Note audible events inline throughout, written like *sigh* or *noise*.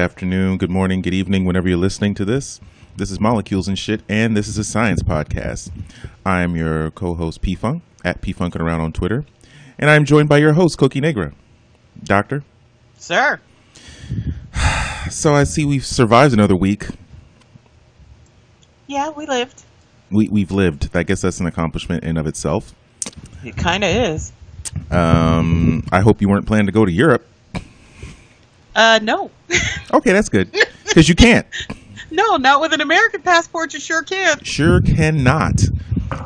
afternoon, good morning, good evening, whenever you're listening to this. This is Molecules and Shit, and this is a science podcast. I am your co host, P Funk, at P Funkin' Around on Twitter, and I'm joined by your host, Cookie Negra. Doctor? Sir. So I see we've survived another week. Yeah, we lived. We, we've lived. I guess that's an accomplishment in of itself. It kind of is. Um, I hope you weren't planning to go to Europe. Uh, no. *laughs* Okay, that's good. Because you can't. no, not with an American passport. You sure can't. Sure cannot.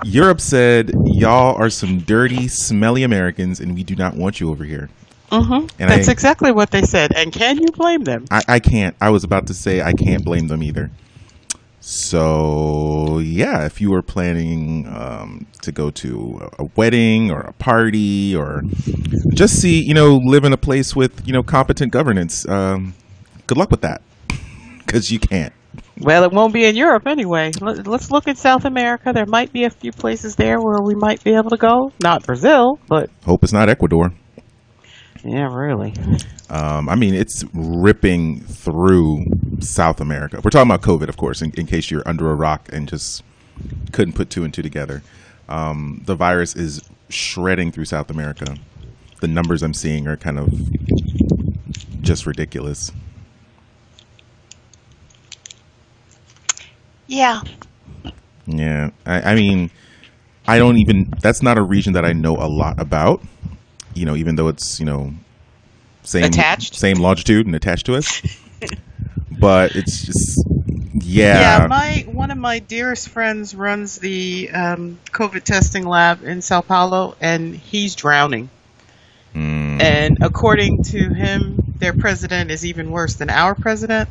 Europe said, y'all are some dirty, smelly Americans, and we do not want you over here. Mm-hmm. And That's I- exactly what they said. And can you blame them? I, I can't. I was about to say I can't blame them either. So yeah, if you were planning um, to go to a wedding or a party or just see, you know, live in a place with you know competent governance, um, good luck with that *laughs* because you can't. Well, it won't be in Europe anyway. Let- Let's look at South America. There might be a few places there where we might be able to go. Not Brazil, but Hope it's not Ecuador. yeah, really. Um, I mean, it's ripping through South America. We're talking about COVID, of course, in, in case you're under a rock and just couldn't put two and two together. Um, the virus is shredding through South America. The numbers I'm seeing are kind of just ridiculous. Yeah. Yeah, I, I mean, I don't even. That's not a region that I know a lot about. You know, even though it's you know same Attached? same longitude and attached to us. *laughs* but it's just Yeah, yeah. my one of my dearest friends runs the um, COVID testing lab in Sao Paulo, and he's drowning. Mm, And according to him, their president is even worse than our president.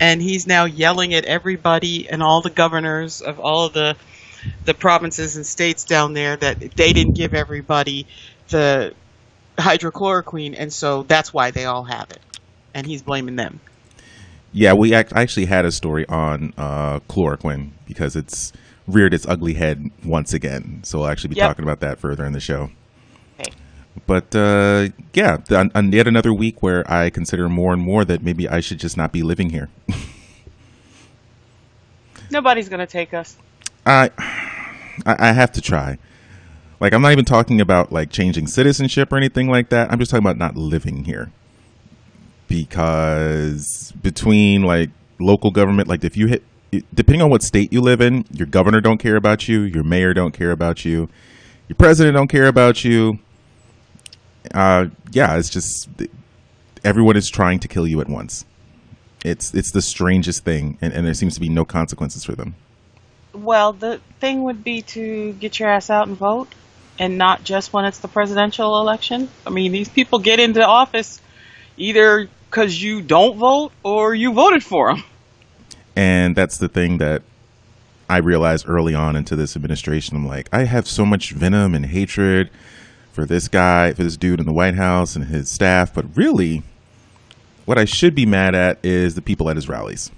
And he's now yelling at everybody and all the governors of all of the the provinces and states down there that they didn't give everybody the hydrochloroquine, and so that's why they all have it. And he's blaming them. yeah, we act- actually had a story on uh, chloroquine because it's reared its ugly head once again. So we'll actually be Yep. talking about that further in the show. Okay. But uh, yeah, on yet another week where I consider more and more that maybe I should just not be living here. *laughs* Nobody's gonna take us. I I I have to try. Like I'm not even talking about like changing citizenship or anything like that. I'm just talking about not living here. Because between like local government, like if you hit depending on what state you live in, your governor don't care about you, your mayor don't care about you, your president don't care about you. Uh yeah, it's just everyone is trying to kill you at once. It's it's the strangest thing and, and there seems to be no consequences for them. Well, the thing would be to get your ass out and vote, and not just when it's the presidential election. I mean, these people get into office either because you don't vote or you voted for them. And that's the thing that I realized early on into this administration. I'm like, I have so much venom and hatred for this guy, for this dude in the White House and his staff. But really, what I should be mad at is the people at his rallies.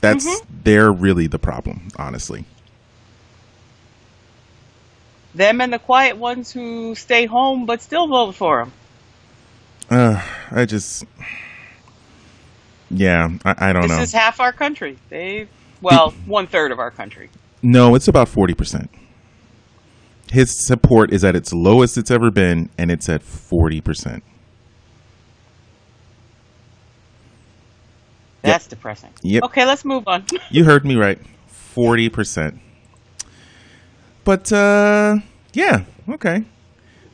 That's mm-hmm. they're really the problem, honestly. Them and the quiet ones who stay home but still vote for him. Uh, I just, yeah, I, I don't This know. This is half our country. They, well, one third of our country. No, it's about 40%. His support is at its lowest it's ever been, and it's at 40%. That's depressing. Yep. Okay, let's move on. *laughs* You heard me right. 40%. But, uh, yeah, okay.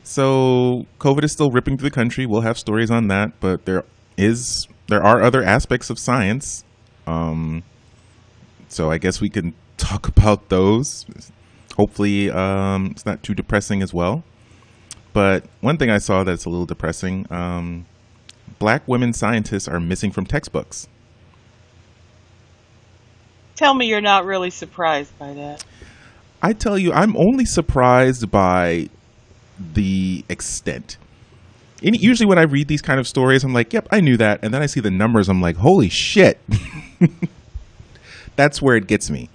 So, COVID is still ripping through the country. We'll have stories on that, but there is, there are other aspects of science. Um, so I guess we can *laughs* talk about those. Hopefully, um, it's not too depressing as well. But one thing I saw that's a little depressing um, black women scientists are missing from textbooks. Tell me you're not really surprised by that. I tell you, I'm only surprised by the extent. And usually, when I read these kind of stories, I'm like, "Yep, I knew that," and then I see the numbers, I'm like, "Holy shit!" *laughs* That's where it gets me.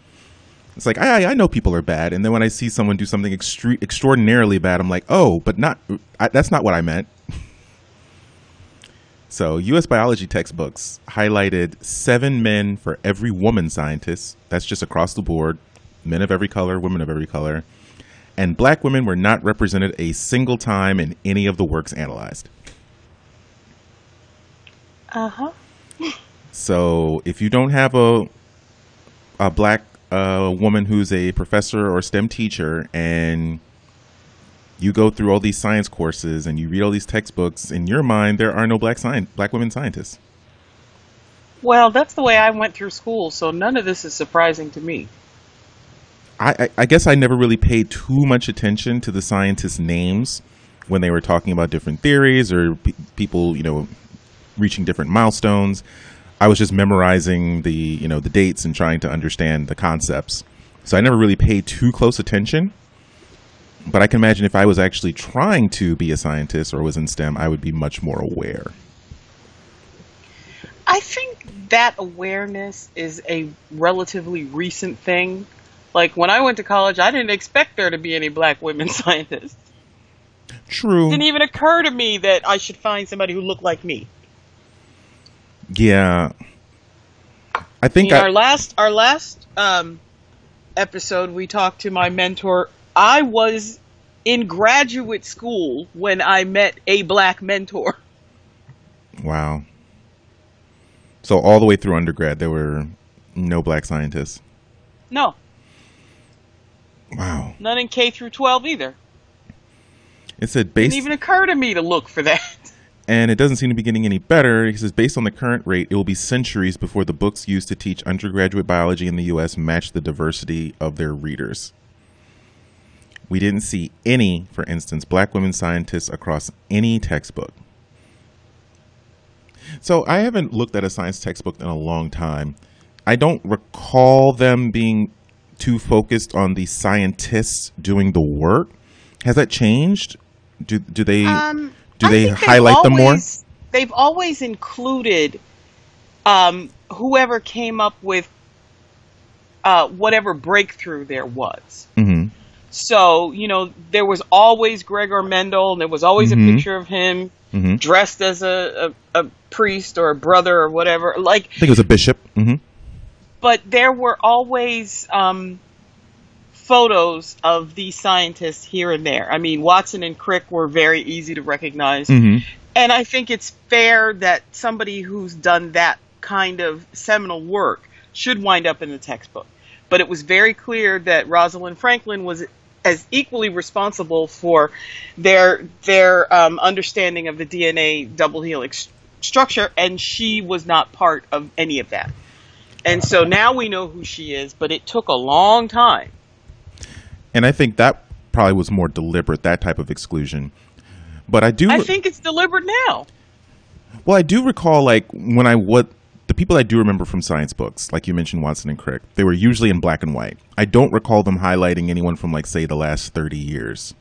It's like I I know people are bad, and then when I see someone do something extre- extraordinarily bad, I'm like, "Oh, but not I, that's not what I meant." *laughs* So, U.S. biology textbooks highlighted seven men for every woman scientist. That's just across the board men of every color, women of every color. And black women were not represented a single time in any of the works analyzed. Uh huh. *laughs* So, if you don't have a, a black uh, woman who's a professor or STEM teacher and you go through all these science courses and you read all these textbooks, in your mind, there are no black science, black women scientists. Well, that's the way I went through school, so none of this is surprising to me. I, I, guess I never really paid too much attention to the scientists' names when they were talking about different theories or pe- people, you know, reaching different milestones. I was just memorizing the, you know, the dates and trying to understand the concepts. So I never really paid too close attention but I can imagine if I was actually trying to be a scientist or was in STEM, I would be much more aware. I think that awareness is a relatively recent thing. Like when I went to college, I didn't expect there to be any black women *laughs* scientists. True. It didn't even occur to me that I should find somebody who looked like me. Yeah. I think In I, our last our last um, episode, we talked to my mentor I was in graduate school when I met a black mentor. *laughs* Wow. So all the way through undergrad, there were no black scientists. No. Wow. None in K through 12 either. It said based, Didn't even occur to me to look for that. and it doesn't seem to be getting any better. It says based on the current rate, it will be centuries before the books used to teach undergraduate biology in the U.S. match the diversity of their readers. We didn't see any, for instance, black women scientists across any textbook. So I haven't looked at a science textbook in a long time. I don't recall them being too focused on the scientists doing the work. Has that changed? Do do they Um, do they highlight them more? They've always included um, whoever came up with uh, whatever breakthrough there was. hmm So, you know, there was always Gregor Mendel, and there was always Mhm. a picture of him hmm dressed as a, a, a priest or a brother or whatever. Like, I think it was a bishop. hmm but there were always um, photos of these scientists here and there. I mean, Watson and Crick were very easy to recognize. hmm And I think it's fair that somebody who's done that kind of seminal work should wind up in the textbook. But it was very clear that Rosalind Franklin was as equally responsible for their their um, understanding of the DNA double helix structure, and she was not part of any of that. And so now we know who she is, but it took a long time. And I think that probably was more deliberate that type of exclusion. But I do I think it's deliberate now. Well, I do recall like when I what the people I do remember from science books, like you mentioned Watson and Crick, they were usually in black and white. I don't recall them highlighting anyone from like say the last thirty years.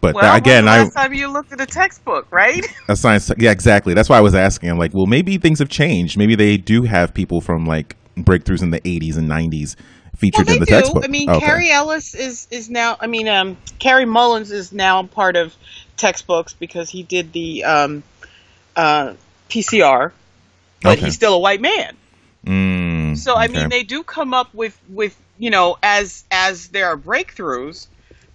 But Well, that, again, when I the last time you looked at a textbook, right? *laughs* a science yeah exactly. That's why I was asking. I'm like, well, maybe things have changed. Maybe they do have people from like breakthroughs in the 80s and 90s Well, featured they in the do. textbook. I mean, Okay. Carrie Ellis is is now. I mean, um, Kary Mullis is now part of textbooks because he did the um, uh, PCR, but Okay. he's still a white man. Mm, So I okay. mean, they do come up with with you know as as there are breakthroughs,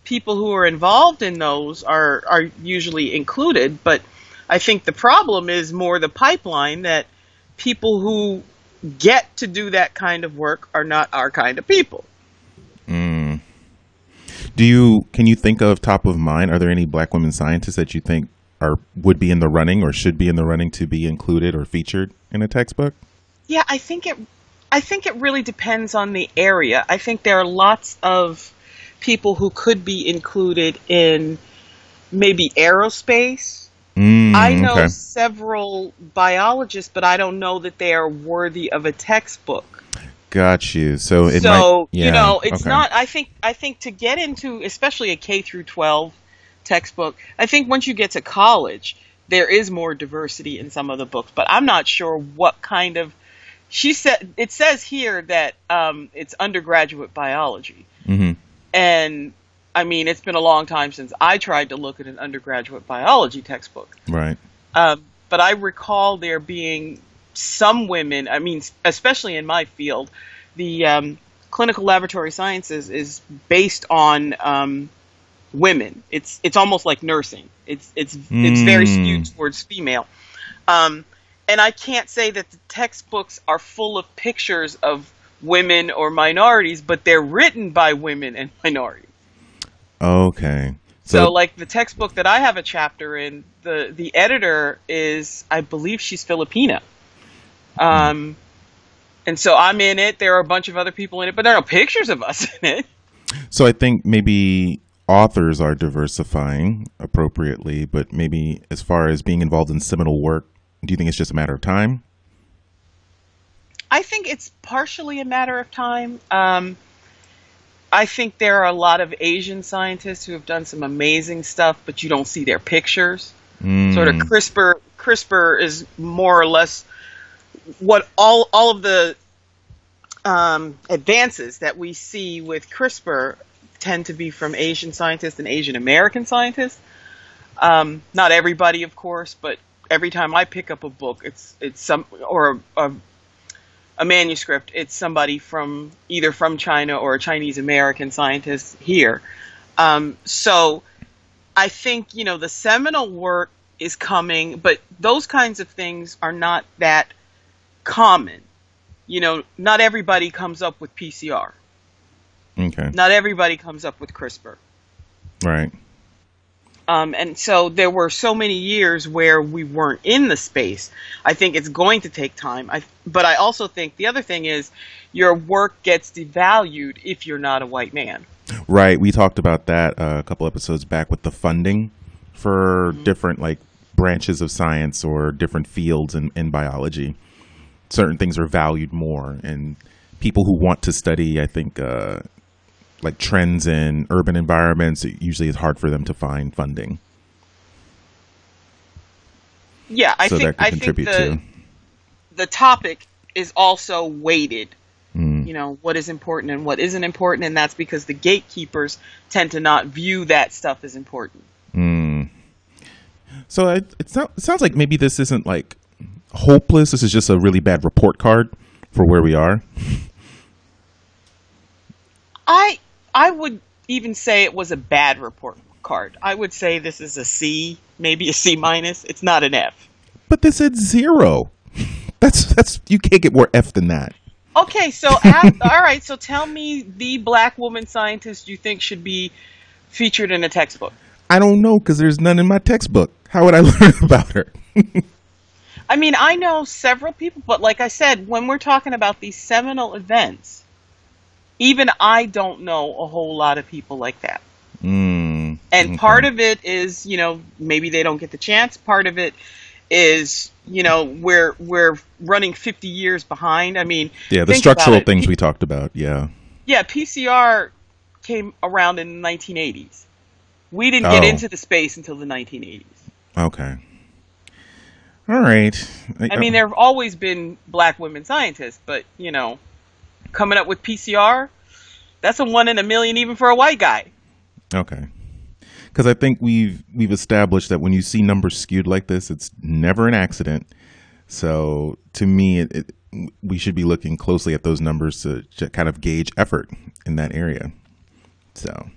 people who are involved in those are are usually included. But I think the problem is more the pipeline that people who get to do that kind of work are not our kind of people. Mm. Do you can you think of top of mind? Are there any black women scientists that you think are would be in the running or should be in the running to be included or featured in a textbook? Yeah, I think it. I think it really depends on the area. I think there are lots of people who could be included in maybe aerospace. Mm, I know okay. several biologists, but I don't know that they are worthy of a textbook. Got you. So it so might, yeah, you know, it's okay. not. I think. I think to get into, especially a K through twelve textbook, I think once you get to college, there is more diversity in some of the books. But I'm not sure what kind of. She said it says here that um, it's undergraduate biology, Mhm. And I mean it's been a long time since I tried to look at an undergraduate biology textbook. Right. Um, but I recall there being some women. I mean, especially in my field, the um, clinical laboratory sciences is based on um, women. It's it's almost like nursing. It's it's mm. it's very hmm. skewed towards female. Um, and I can't say that the textbooks are full of pictures of women or minorities, but they're written by women and minorities. Okay. So, so, like the textbook that I have a chapter in, the the editor is, I believe, she's Filipina. Um, and so I'm in it. There are a bunch of other people in it, but there are no pictures of us *laughs* in it. So I think maybe authors are diversifying appropriately, but maybe as far as being involved in seminal work, do you think it's just a matter of time? I think it's partially a matter of time. Um, I think there are a lot of Asian scientists who have done some amazing stuff, but you don't see their pictures. Mm. Sort of CRISPR. CRISPR is more or less what all all of the um, advances that we see with CRISPR tend to be from Asian scientists and Asian American scientists. Um, not everybody, of course, but every time I pick up a book, it's it's some or a, a, a manuscript, it's somebody from either from China or a Chinese American scientist here. Um, so I think you know the seminal work is coming, but those kinds of things are not that common. You know, not everybody comes up with PCR. Okay. Not everybody comes up with CRISPR. Right. Um, and so there were so many years where we weren't in the space. I think it's going to take time. I, but I also think the other thing is your work gets devalued if you're not a white man. Right. We talked about that uh, a couple episodes back with the funding for mm-hmm. different like branches of science or different fields in, in biology. Certain things are valued more, and people who want to study, I think, uh, like trends in urban environments, it usually it's hard for them to find funding. Yeah, I so think I think the to. the topic is also weighted. Mm. You know what is important and what isn't important, and that's because the gatekeepers tend to not view that stuff as important. Mm. So it, it, so, it sounds like maybe this isn't like hopeless. This is just a really bad report card for where we are. I I would even say it was a bad report card. I would say this is a C, maybe a C minus. It's not an F. But they said zero. *laughs* That's that's you can't get more F than that. Okay, so *laughs* all right. So tell me the black woman scientist you think should be featured in a textbook. I don't know because there's none in my textbook. How would I *laughs* learn about her? I mean, I know several people, but like I said, when we're talking about these seminal events, even I don't know a whole lot of people like that. Mm, and okay. part of it is, you know, maybe they don't get the chance. Part of it is, you know, we're we're running 50 years behind. I mean, yeah, the structural things P- we talked about. Yeah. Yeah, PCR came around in the 1980s. We didn't oh. get into the space until the 1980s. Okay. All right. I, I mean, there have always been black women scientists, but you know, coming up with PCR, that's a one in a million even for a white guy. Okay. Because I think we've we've established that when you see numbers skewed like this, it's never an accident. So to me, it, it, we should be looking closely at those numbers to, to kind of gauge effort in that area. So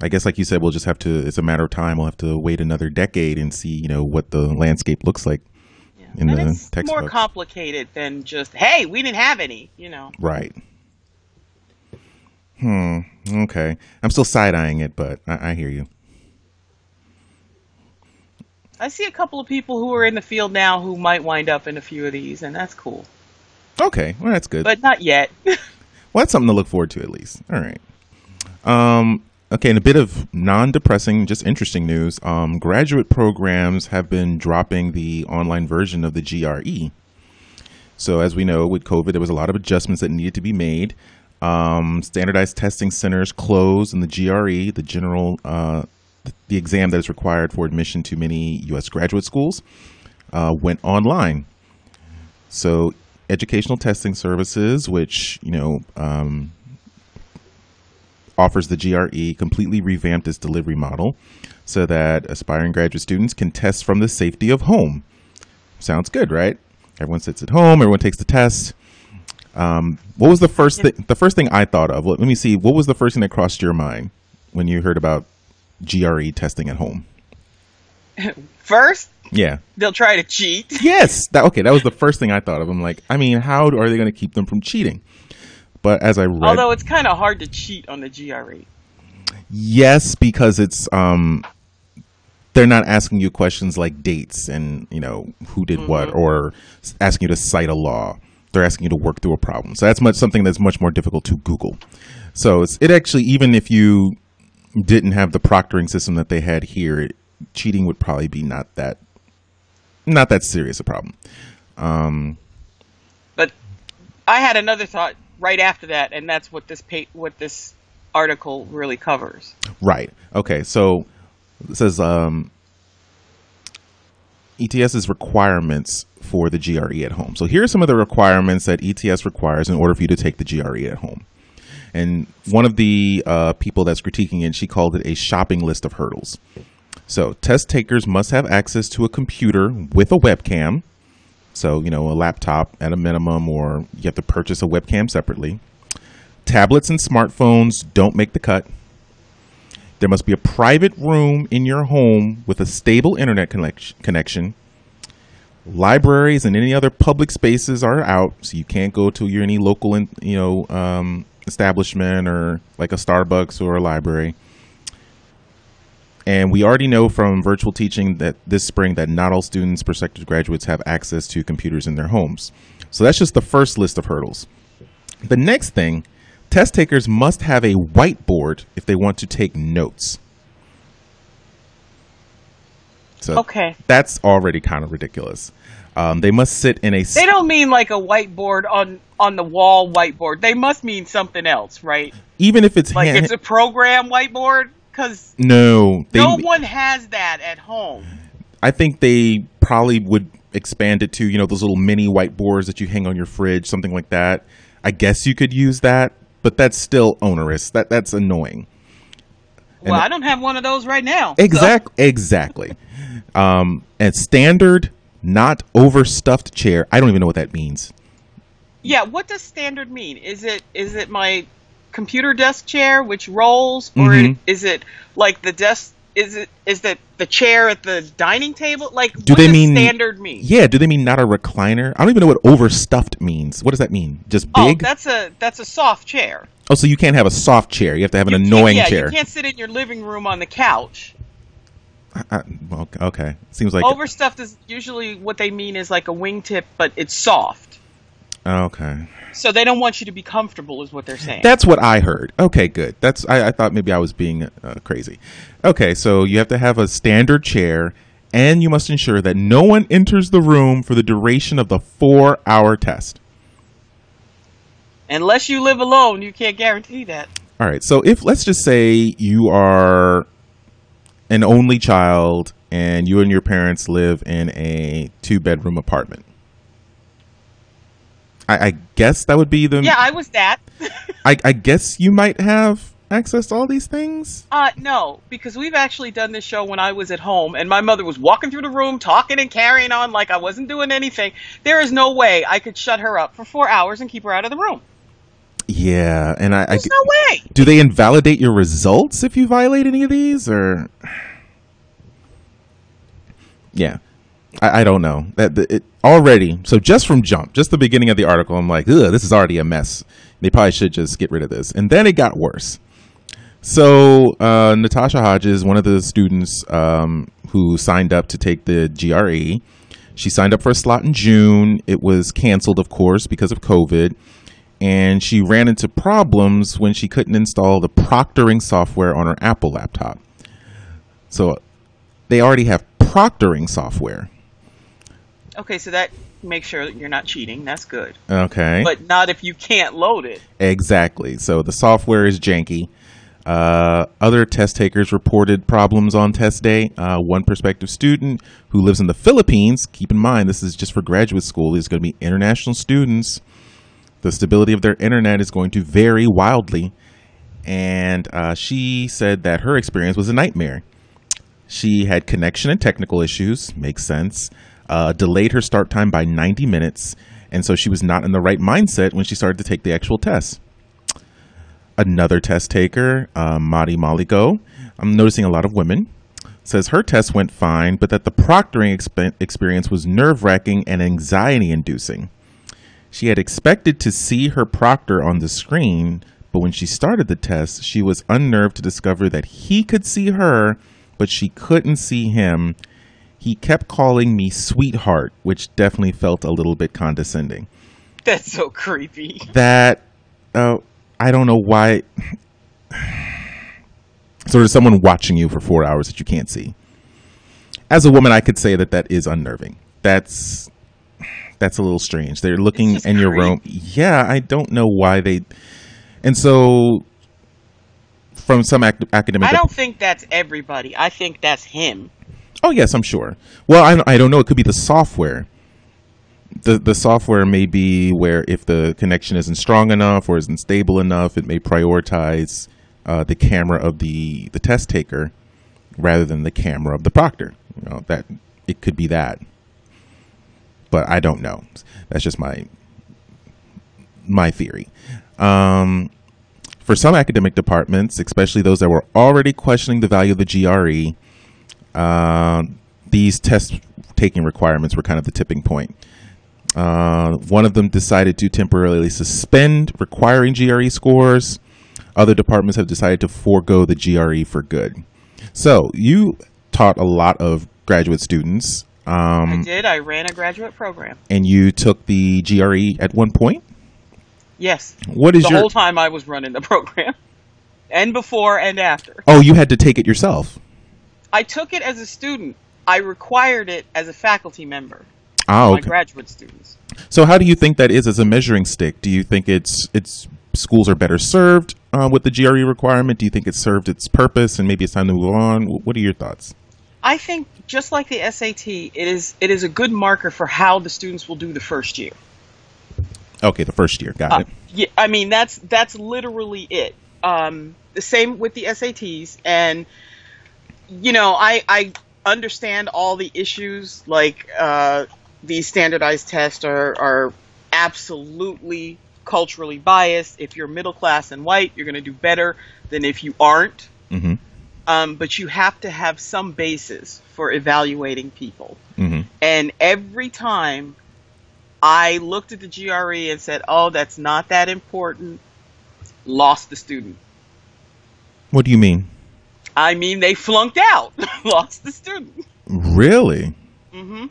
I guess, like you said, we'll just have to. It's a matter of time. We'll have to wait another decade and see, you know, what the landscape looks like in and the it's textbook. more complicated than just hey we didn't have any you know. Right. Hmm okay. I'm still side-eyeing it but I, I, hear you. I see a couple of people who are in the field now who might wind up in a few of these and that's cool. Okay well that's good. But not yet. *laughs* Well that's something to look forward to at least. All right. Um Okay, and a bit of non-depressing, just interesting news. Um, graduate programs have been dropping the online version of the GRE. So, as we know, with COVID, there was a lot of adjustments that needed to be made. Um, standardized testing centers closed, and the GRE, the general, uh, the exam that is required for admission to many U.S. graduate schools, uh, went online. So, educational testing services, which you know. Um, offers the GRE, completely revamped its delivery model. so that aspiring graduate students can test from the safety of home. Sounds good, right? Everyone sits at home. Everyone takes the test. Um, what was the first thing? The first thing I thought of. Let, let me see. What was the first thing that crossed your mind when you heard about GRE testing at home? *laughs* First, Yeah. they'll try to cheat. Yes. That okay. That was the first thing I thought of. I'm like, I mean, how are they going to keep them from cheating? But as I read, Although it's kind of hard to cheat on the. GRE. yes, because it's um, they're not asking you questions like dates and you know who did what, or asking you to cite a law. They're asking you to work through a problem. So that's much something that's much more difficult to Google. So it's, it actually even if you didn't have the proctoring system that they had here, it, cheating would probably be not that not that serious a problem. But I had another thought right after that, and that's what this pa- what this article really covers. Right. Okay. So it says um, ETS's requirements for the GRE at home. So here are some of the requirements that ETS requires in order for you to take the GRE at home. And one of the uh, people that's critiquing it, she called it a shopping list of hurdles. So test takers must have access to a computer with a webcam. So, you know, a laptop at a minimum, or you have to purchase a webcam separately. Tablets and smartphones don't make the cut. There must be a private room in your home with a stable internet connection. Libraries and any other public spaces are out, so you can't go to your any local, you know, um, establishment or like a Starbucks or a library. And we already know from virtual teaching that this spring that not all students, prospective graduates, have access to computers in their homes. So that's just the first list of hurdles. The next thing, test takers must have a whiteboard if they want to take notes. So Okay. that's already kind of ridiculous. Um, they must sit in a They don't mean like a whiteboard on on the wall whiteboard. They must mean something else, right? even if it's Like hand- it's a program whiteboard because no. They, no one has that at home. I think they probably would expand it to you know those little mini whiteboards that you hang on your fridge, something like that. I guess you could use that, but that's still onerous. That that's annoying. Well, I don't have one of those right now. so- Exactly. Exactly. Um, and standard, not overstuffed chair. I don't even know what that means. Yeah, what does standard mean? Is it is it my computer desk chair which rolls, or Mhm. is it like the desk? Is it is that the chair at the dining table? Like, Do they mean standard mean? Yeah. Do they mean not a recliner? I don't even know what overstuffed means. What does that mean? Just big? Oh, big? that's a that's a soft chair. Oh, so you can't have a soft chair. You have to have an You annoying yeah, chair. you can't sit in your living room on the couch. I- well, okay. Seems like Overstuffed is usually what they mean is like a wingtip, but it's soft. Okay. So they don't want you to be comfortable, is what they're saying. That's what I heard. Okay, good. That's I, I thought maybe I was being uh, crazy. Okay, so you have to have a standard chair, and you must ensure that no one enters the room for the duration of the four-hour test. Unless you live alone, you can't guarantee that. All right. So if let's just say you are an only child and you and your parents live in a two-bedroom apartment. I, I guess that would be the. Yeah, I was that. *laughs* I, I guess you might have access to all these things. Uh, no, because we've actually done this show when I was at home, and my mother was walking through the room, talking and carrying on like I wasn't doing anything. There is no way I could shut her up for four hours and keep her out of the room. Yeah, and I, I no way. do they invalidate your results if you violate any of these, or yeah, I, I don't know that it already. So just from jump, just the beginning of the article, I'm like, ugh, this is already a mess. They probably should just get rid of this, and then it got worse. So uh, Natasha Hodges, one of the students um, who signed up to take the GRE, she signed up for a slot in June. It was canceled, of course, because of COVID and she ran into problems when she couldn't install the proctoring software on her Apple laptop. So they already have proctoring software. Okay, so that makes sure that you're not cheating. That's good. Okay. But not if you can't load it. Exactly. So the software is janky. Uh, other test takers reported problems on test day. Uh, one prospective student who lives in the Philippines, keep in mind this is just for graduate school, these going to be international students. The stability of their internet is going to vary wildly. And uh, she said that her experience was a nightmare. She had connection and technical issues, makes sense. Uh, delayed her start time by 90 minutes, and so she was not in the right mindset when she started to take the actual test. Another test taker, uh, Madi Maligo, I'm noticing a lot of women, says her test went fine, but that the proctoring exp- experience was nerve wracking and anxiety inducing. She had expected to see her proctor on the screen, but when she started the test, she was unnerved to discover that he could see her, but she couldn't see him. He kept calling me sweetheart, which definitely felt a little bit condescending. That's so creepy. That, uh, I don't know why. So there's someone watching you for four hours that you can't see. As a woman, I could say that that is unnerving. That's that's a little strange. They're looking in your room. Yeah, I don't know why they. And so, from some ac- academic, I don't think that's everybody. I think that's him. Oh yes, I'm sure. Well, I, I don't know. It could be the software. The the software may be where if the connection isn't strong enough or isn't stable enough, it may prioritize uh, the camera of the the test taker rather than the camera of the proctor. You know that it could be that, but I don't know. That's just my my theory. Um, for some academic departments, especially those that were already questioning the value of the GRE, uh, these test taking requirements were kind of the tipping point. Uh, one of them decided to temporarily suspend requiring GRE scores. Other departments have decided to forego the GRE for good. So you taught a lot of graduate students, I um, did. I ran a graduate program. and you took the GRE at one point. Yes. What is the your? whole time I was running the program, *laughs* and before and after. oh, you had to take it yourself. I took it as a student. I required it as a faculty member. Ah, My graduate students. So how do you think that is as a measuring stick? Do you think it's it's schools are better served uh, with the GRE requirement? Do you think it served its purpose and maybe it's time to move on? What are your thoughts? I think just like the SAT, it is it is a good marker for how the students will do the first year. Okay, the first year, got Uh, it. yeah, I mean that's that's literally it. Um, the same with the SATs, and you know I I understand all the issues like uh, these standardized tests are are absolutely culturally biased. If you're middle class and white, you're going to do better than if you aren't. hmm Um, but you have to have some basis for evaluating people. hmm And every time I looked at the GRE and said, oh, that's not that important, lost the student. What do you mean? I mean, they flunked out, *laughs* lost the student. Really? Mm-hmm.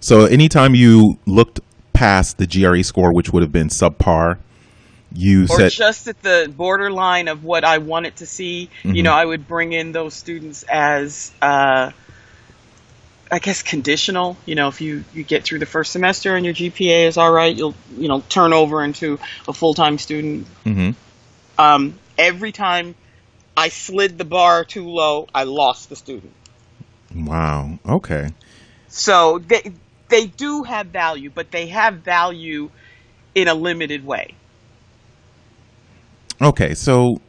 So anytime you looked past the GRE score, which would have been subpar, you Or said, just at the borderline of what I wanted to see, Mhm. you know, I would bring in those students as, uh, I guess, conditional. You know, if you, you get through the first semester and your GPA is all right, you'll, you know, turn over into a full time student Mm-hmm. um, every time I slid the bar too low, I lost the student. wow, okay. So they they do have value, but they have value in a limited way. Okay, so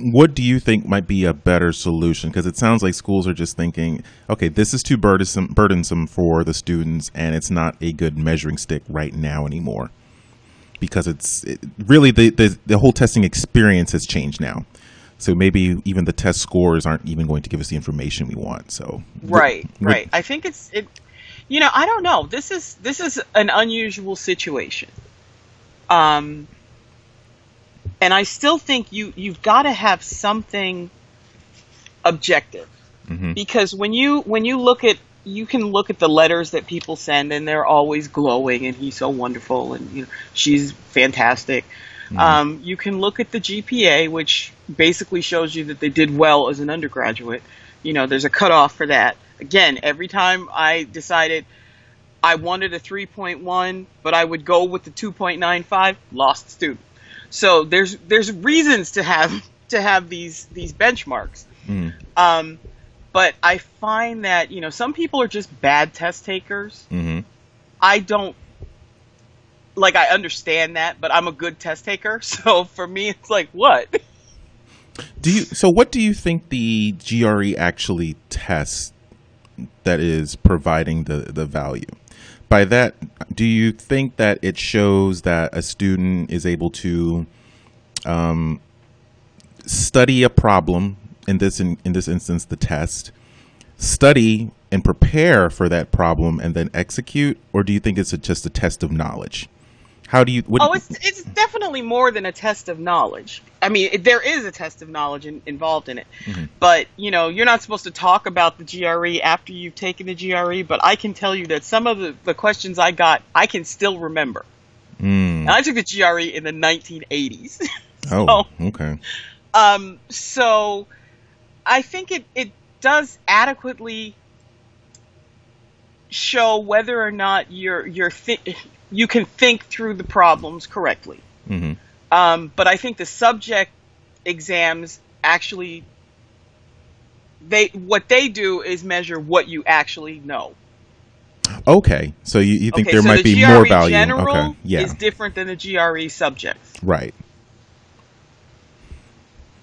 what do you think might be a better solution? Because it sounds like schools are just thinking, okay, this is too burdensome, burdensome for the students, and it's not a good measuring stick right now anymore. Because it's it, really the, the the whole testing experience has changed now. So maybe even the test scores aren't even going to give us the information we want. So Right, What- right. I think it's it. You know, I don't know. This is this is an unusual situation. Um, and I still think you you've got to have something objective. Mhm. because when you when you look at you can look at the letters that people send and they're always glowing and he's so wonderful and you know she's fantastic um, you can look at the gpa which basically shows you that they did well as an undergraduate. You know there's a cutoff for that. Again every time i decided i wanted a 3.1 but i would go with the 2.95 lost student. So there's there's reasons to have *laughs* to have these these benchmarks. Mm. um, but I find that, you know, some people are just bad test takers. hmm I don't, like, I understand that, but I'm a good test taker. *laughs* So for me, it's like, what? Do you? So, what do you think the GRE actually tests that is providing the the value? By that, do you think that it shows that a student is able to um, study a problem in this in, in this instance the test, study and prepare for that problem and then execute, or do you think it's a, just a test of knowledge? How do you? What, Oh, it's it's definitely more than a test of knowledge. I mean, it, there is a test of knowledge in, involved in it, but you know, you're not supposed to talk about the GRE after you've taken the GRE. But I can tell you that some of the, the questions I got, I can still remember. Mm. I took the GRE in the 1980s. *laughs* Oh, okay. Um, so I think it, it does adequately show whether or not you're you're thi- you can think through the problems correctly. hmm Um, but I think the subject exams actually they what they do is measure what you actually know. Okay, so you, you think okay, there so might the be GRE more value? general okay, yeah, is different than the GRE subjects. right.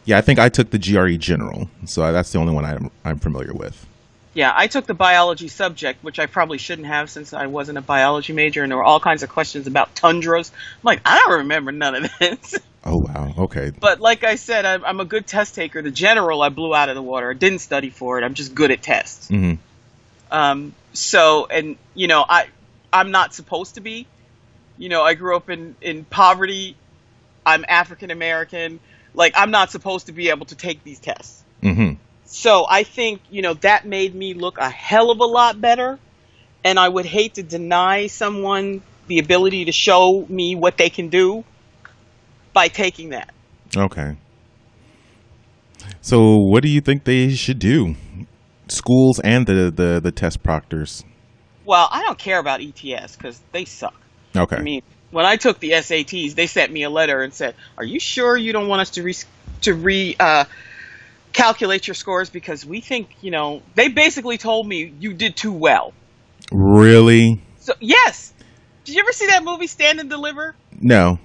Yeah, I think I took the GRE general, so that's the only one I'm I'm familiar with. Yeah, I took the biology subject, which I probably shouldn't have since I wasn't a biology major, and there were all kinds of questions about tundras. I'm like, I don't remember none of this. *laughs* Oh wow, okay, but like I said, I'm, I'm a good test taker. The general I blew out of the water. I didn't study for it. I'm just good at tests. Mm-hmm. Um, so, and you know, I I'm not supposed to be. You know, I grew up in in poverty. I'm African American. Like, I'm not supposed to be able to take these tests. hmm So I think, you know, that made me look a hell of a lot better. And I would hate to deny someone the ability to show me what they can do by taking that. Okay. So, what do you think they should do? Schools and the the, the test proctors. Well, I don't care about ETS because they suck. Okay. I mean, when I took the SATs, they sent me a letter and said, "Are you sure you don't want us to re to re uh, calculate your scores because we think you know?" They basically told me you did too well. really? So yes, did you ever see that movie Stand and Deliver? No.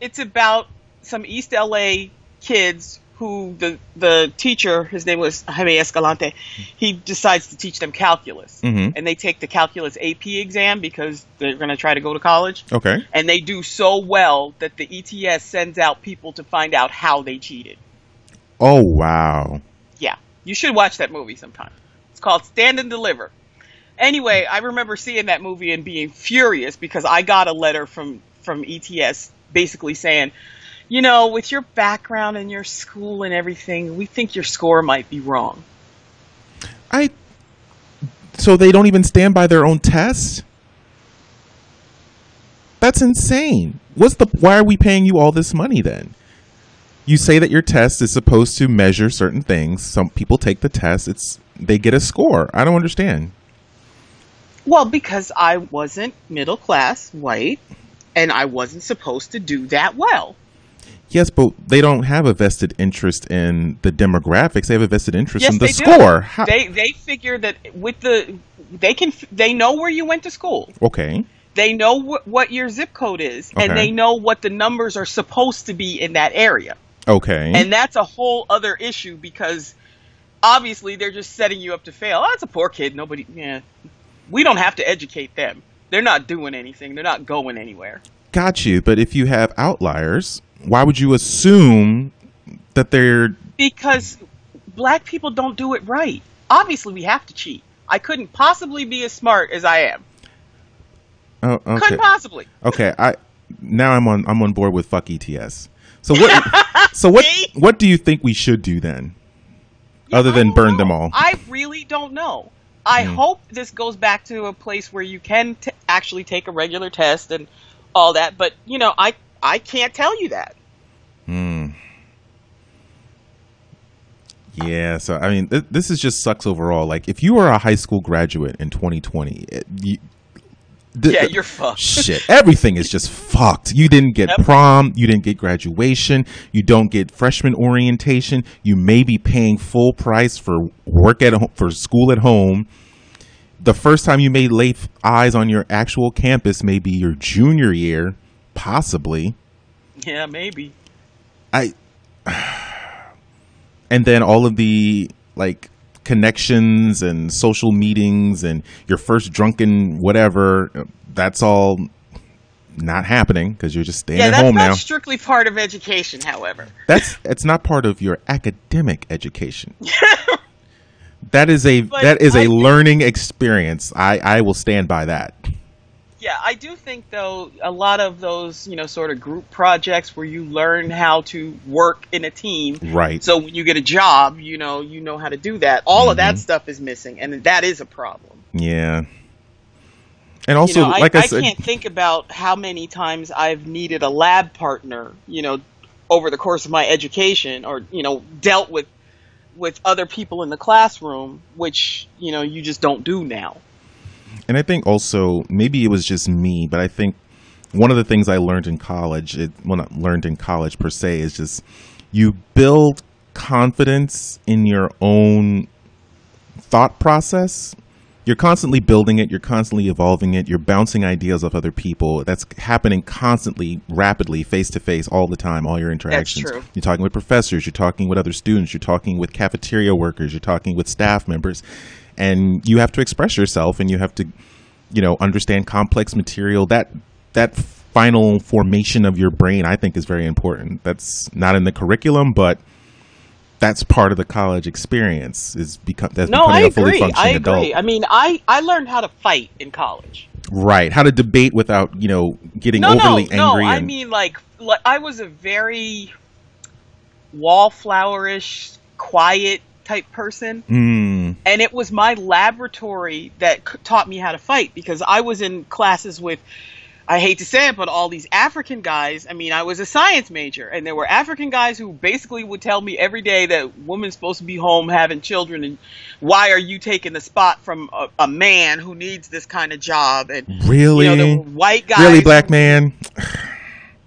It's about some East LA kids who the the teacher, his name was Jaime Escalante, he decides to teach them calculus, Mhm. and they take the calculus AP exam because they're going to try to go to college. Okay. and they do so well that the ETS sends out people to find out how they cheated. Oh wow. Yeah, you should watch that movie sometime. It's called Stand and Deliver. Anyway, I remember seeing that movie and being furious because I got a letter from from ETS basically saying, you know, with your background and your school and everything, we think your score might be wrong. I. So they don't even stand by their own tests. That's insane. What's the? Why are we paying you all this money then? You say that your test is supposed to measure certain things. Some people take the test. It's they get a score. I don't understand. Well, because I wasn't middle class white and I wasn't supposed to do that well. Yes, but they don't have a vested interest in the demographics. They have a vested interest Yes, in the score. How- They they figure that with the they can they know where you went to school. okay. They know wh- what your zip code is, Okay. and they know what the numbers are supposed to be in that area. Okay. And that's a whole other issue because obviously they're just setting you up to fail. Oh, that's a poor kid. Nobody. Yeah, we don't have to educate them. They're not doing anything. They're not going anywhere. Got you. But if you have outliers, why would you assume that they're because black people don't do it right. Obviously, we have to cheat. I couldn't possibly be as smart as I am. oh, okay? Couldn't possibly. Okay, I now I'm on I'm on board with fuck ETS. So what? *laughs* so what? What do you think we should do then, other than burn know. them all? I really don't know. I Hmm. hope this goes back to a place where you can t- actually take a regular test and all that. But you know, I I can't tell you that. Hmm. Yeah. So I mean, th- this is just sucks overall. Like, if you were a high school graduate in 2020, it, you, th- Yeah, you're fucked. Shit, everything is just fucked. You didn't get Yep. prom, you didn't get graduation, you don't get freshman orientation. You may be paying full price for work at home, for school at home. The first time you may lay eyes on your actual campus may be your junior year, possibly. Yeah, maybe. I *sighs* and then all of the like connections and social meetings and your first drunken whatever that's all not happening because you're just staying Yeah, at that's home not now. strictly part of education, however. that's it's not part of your academic education. *laughs* That is a But that is I a learning experience. I i will stand by that Yeah, I do think though a lot of those, you know, sort of group projects where you learn how to work in a team. right So when you get a job, you know, you know how to do that. All of Mm-hmm. that stuff is missing, and that is a problem. yeah and also you know, like I, i, said can't think about how many times I've needed a lab partner, you know, over the course of my education, or you know, dealt with with other people in the classroom, which you know you just don't do now. And I think also maybe it was just me, but I think one of the things I learned in college, it, well, not learned in college per se, is just you build confidence in your own thought process. You're constantly building it, you're constantly evolving it, you're bouncing ideas off other people. That's happening constantly, rapidly, face to face, all the time, all your interactions. true. You're talking with professors, you're talking with other students, you're talking with cafeteria workers, you're talking with staff members, and you have to express yourself and you have to, you know, understand complex material. That that final formation of your brain, I think, is very important. That's not in the curriculum, but that's part of the college experience. Is become that's No, I becoming a fully agree. functioning I agree. adult. I mean, I I learned how to fight in college. Right. How to debate without, you know, getting No, no, overly no. angry. I and, mean, like, like, I was a very wallflowerish, quiet type person. Mm, and it was my laboratory that c- taught me how to fight because I was in classes with I hate to say it but all these African guys I mean I was a science major and there were African guys who basically would tell me every day that woman's supposed to be home having children and why are you taking the spot from a, a man who needs this kind of job and really? you know white guys really, black man?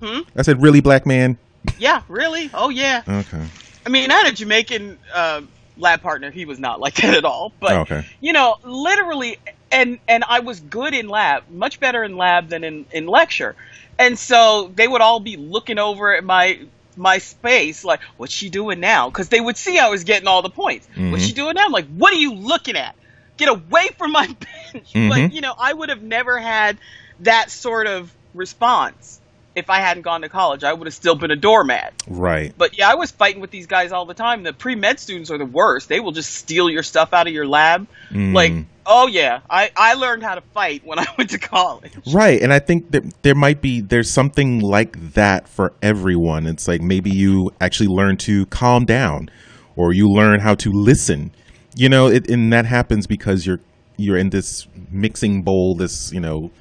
Hmm? I said, really, black man? yeah really oh yeah Okay. I mean, I had a Jamaican uh, lab partner. He was not like that at all. But Oh, okay. you know, literally, and and I was good in lab, much better in lab than in in lecture. And so they would all be looking over at my my space, like, "What's she doing now?" Because they would see I was getting all the points. What's Mhm. she doing now? I'm like, "What are you looking at? Get away from my *laughs* bench!" But Mhm. you know, I would have never had that sort of response if I hadn't gone to college. I would have still been a doormat. Right. But yeah, I was fighting with these guys all the time. The pre med students are the worst. They will just steal your stuff out of your lab. Mm. Like, oh yeah, I, I learned how to fight when *laughs* I went to college. Right, and I think that there might be there's something like that for everyone. It's like maybe you actually learn to calm down, or you learn how to listen. You know, it, and that happens because you're you're in this mixing bowl, this you know,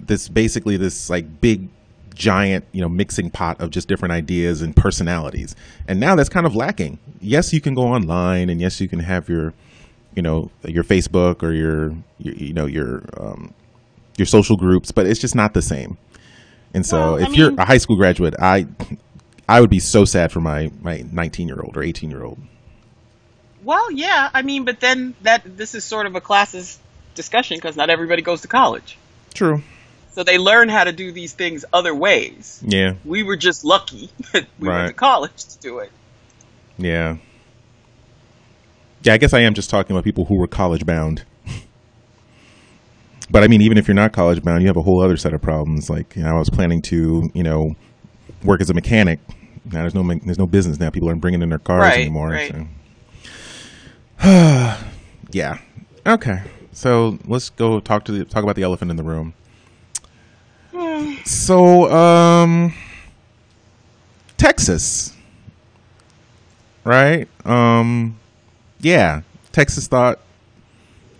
this basically this like big giant you know mixing pot of just different ideas and personalities and now that's kind of lacking yes you can go online and yes you can have your you know your facebook or your, your you know your um, your social groups, but it's just not the same. And so, Well, I if you're a high school graduate, I I would be so sad for my my 19 year old or 18 year old. Well, yeah, I mean, but then that this is sort of a classes discussion because not everybody goes to college, True. So they learn how to do these things other ways. Yeah. We were just lucky *laughs* that we Right. went to college to do it. Yeah. Yeah. I guess I am just talking about people who were college bound. *laughs* But I mean, even if you're not college bound, you have a whole other set of problems. Like, you know, I was planning to, you know, work as a mechanic. Now there's no there's no business now. People aren't bringing in their cars Right, anymore. right. So. *sighs* yeah. Okay. So let's go talk to the, talk about the elephant in the room. So, um, Texas, right? Um, yeah, Texas thought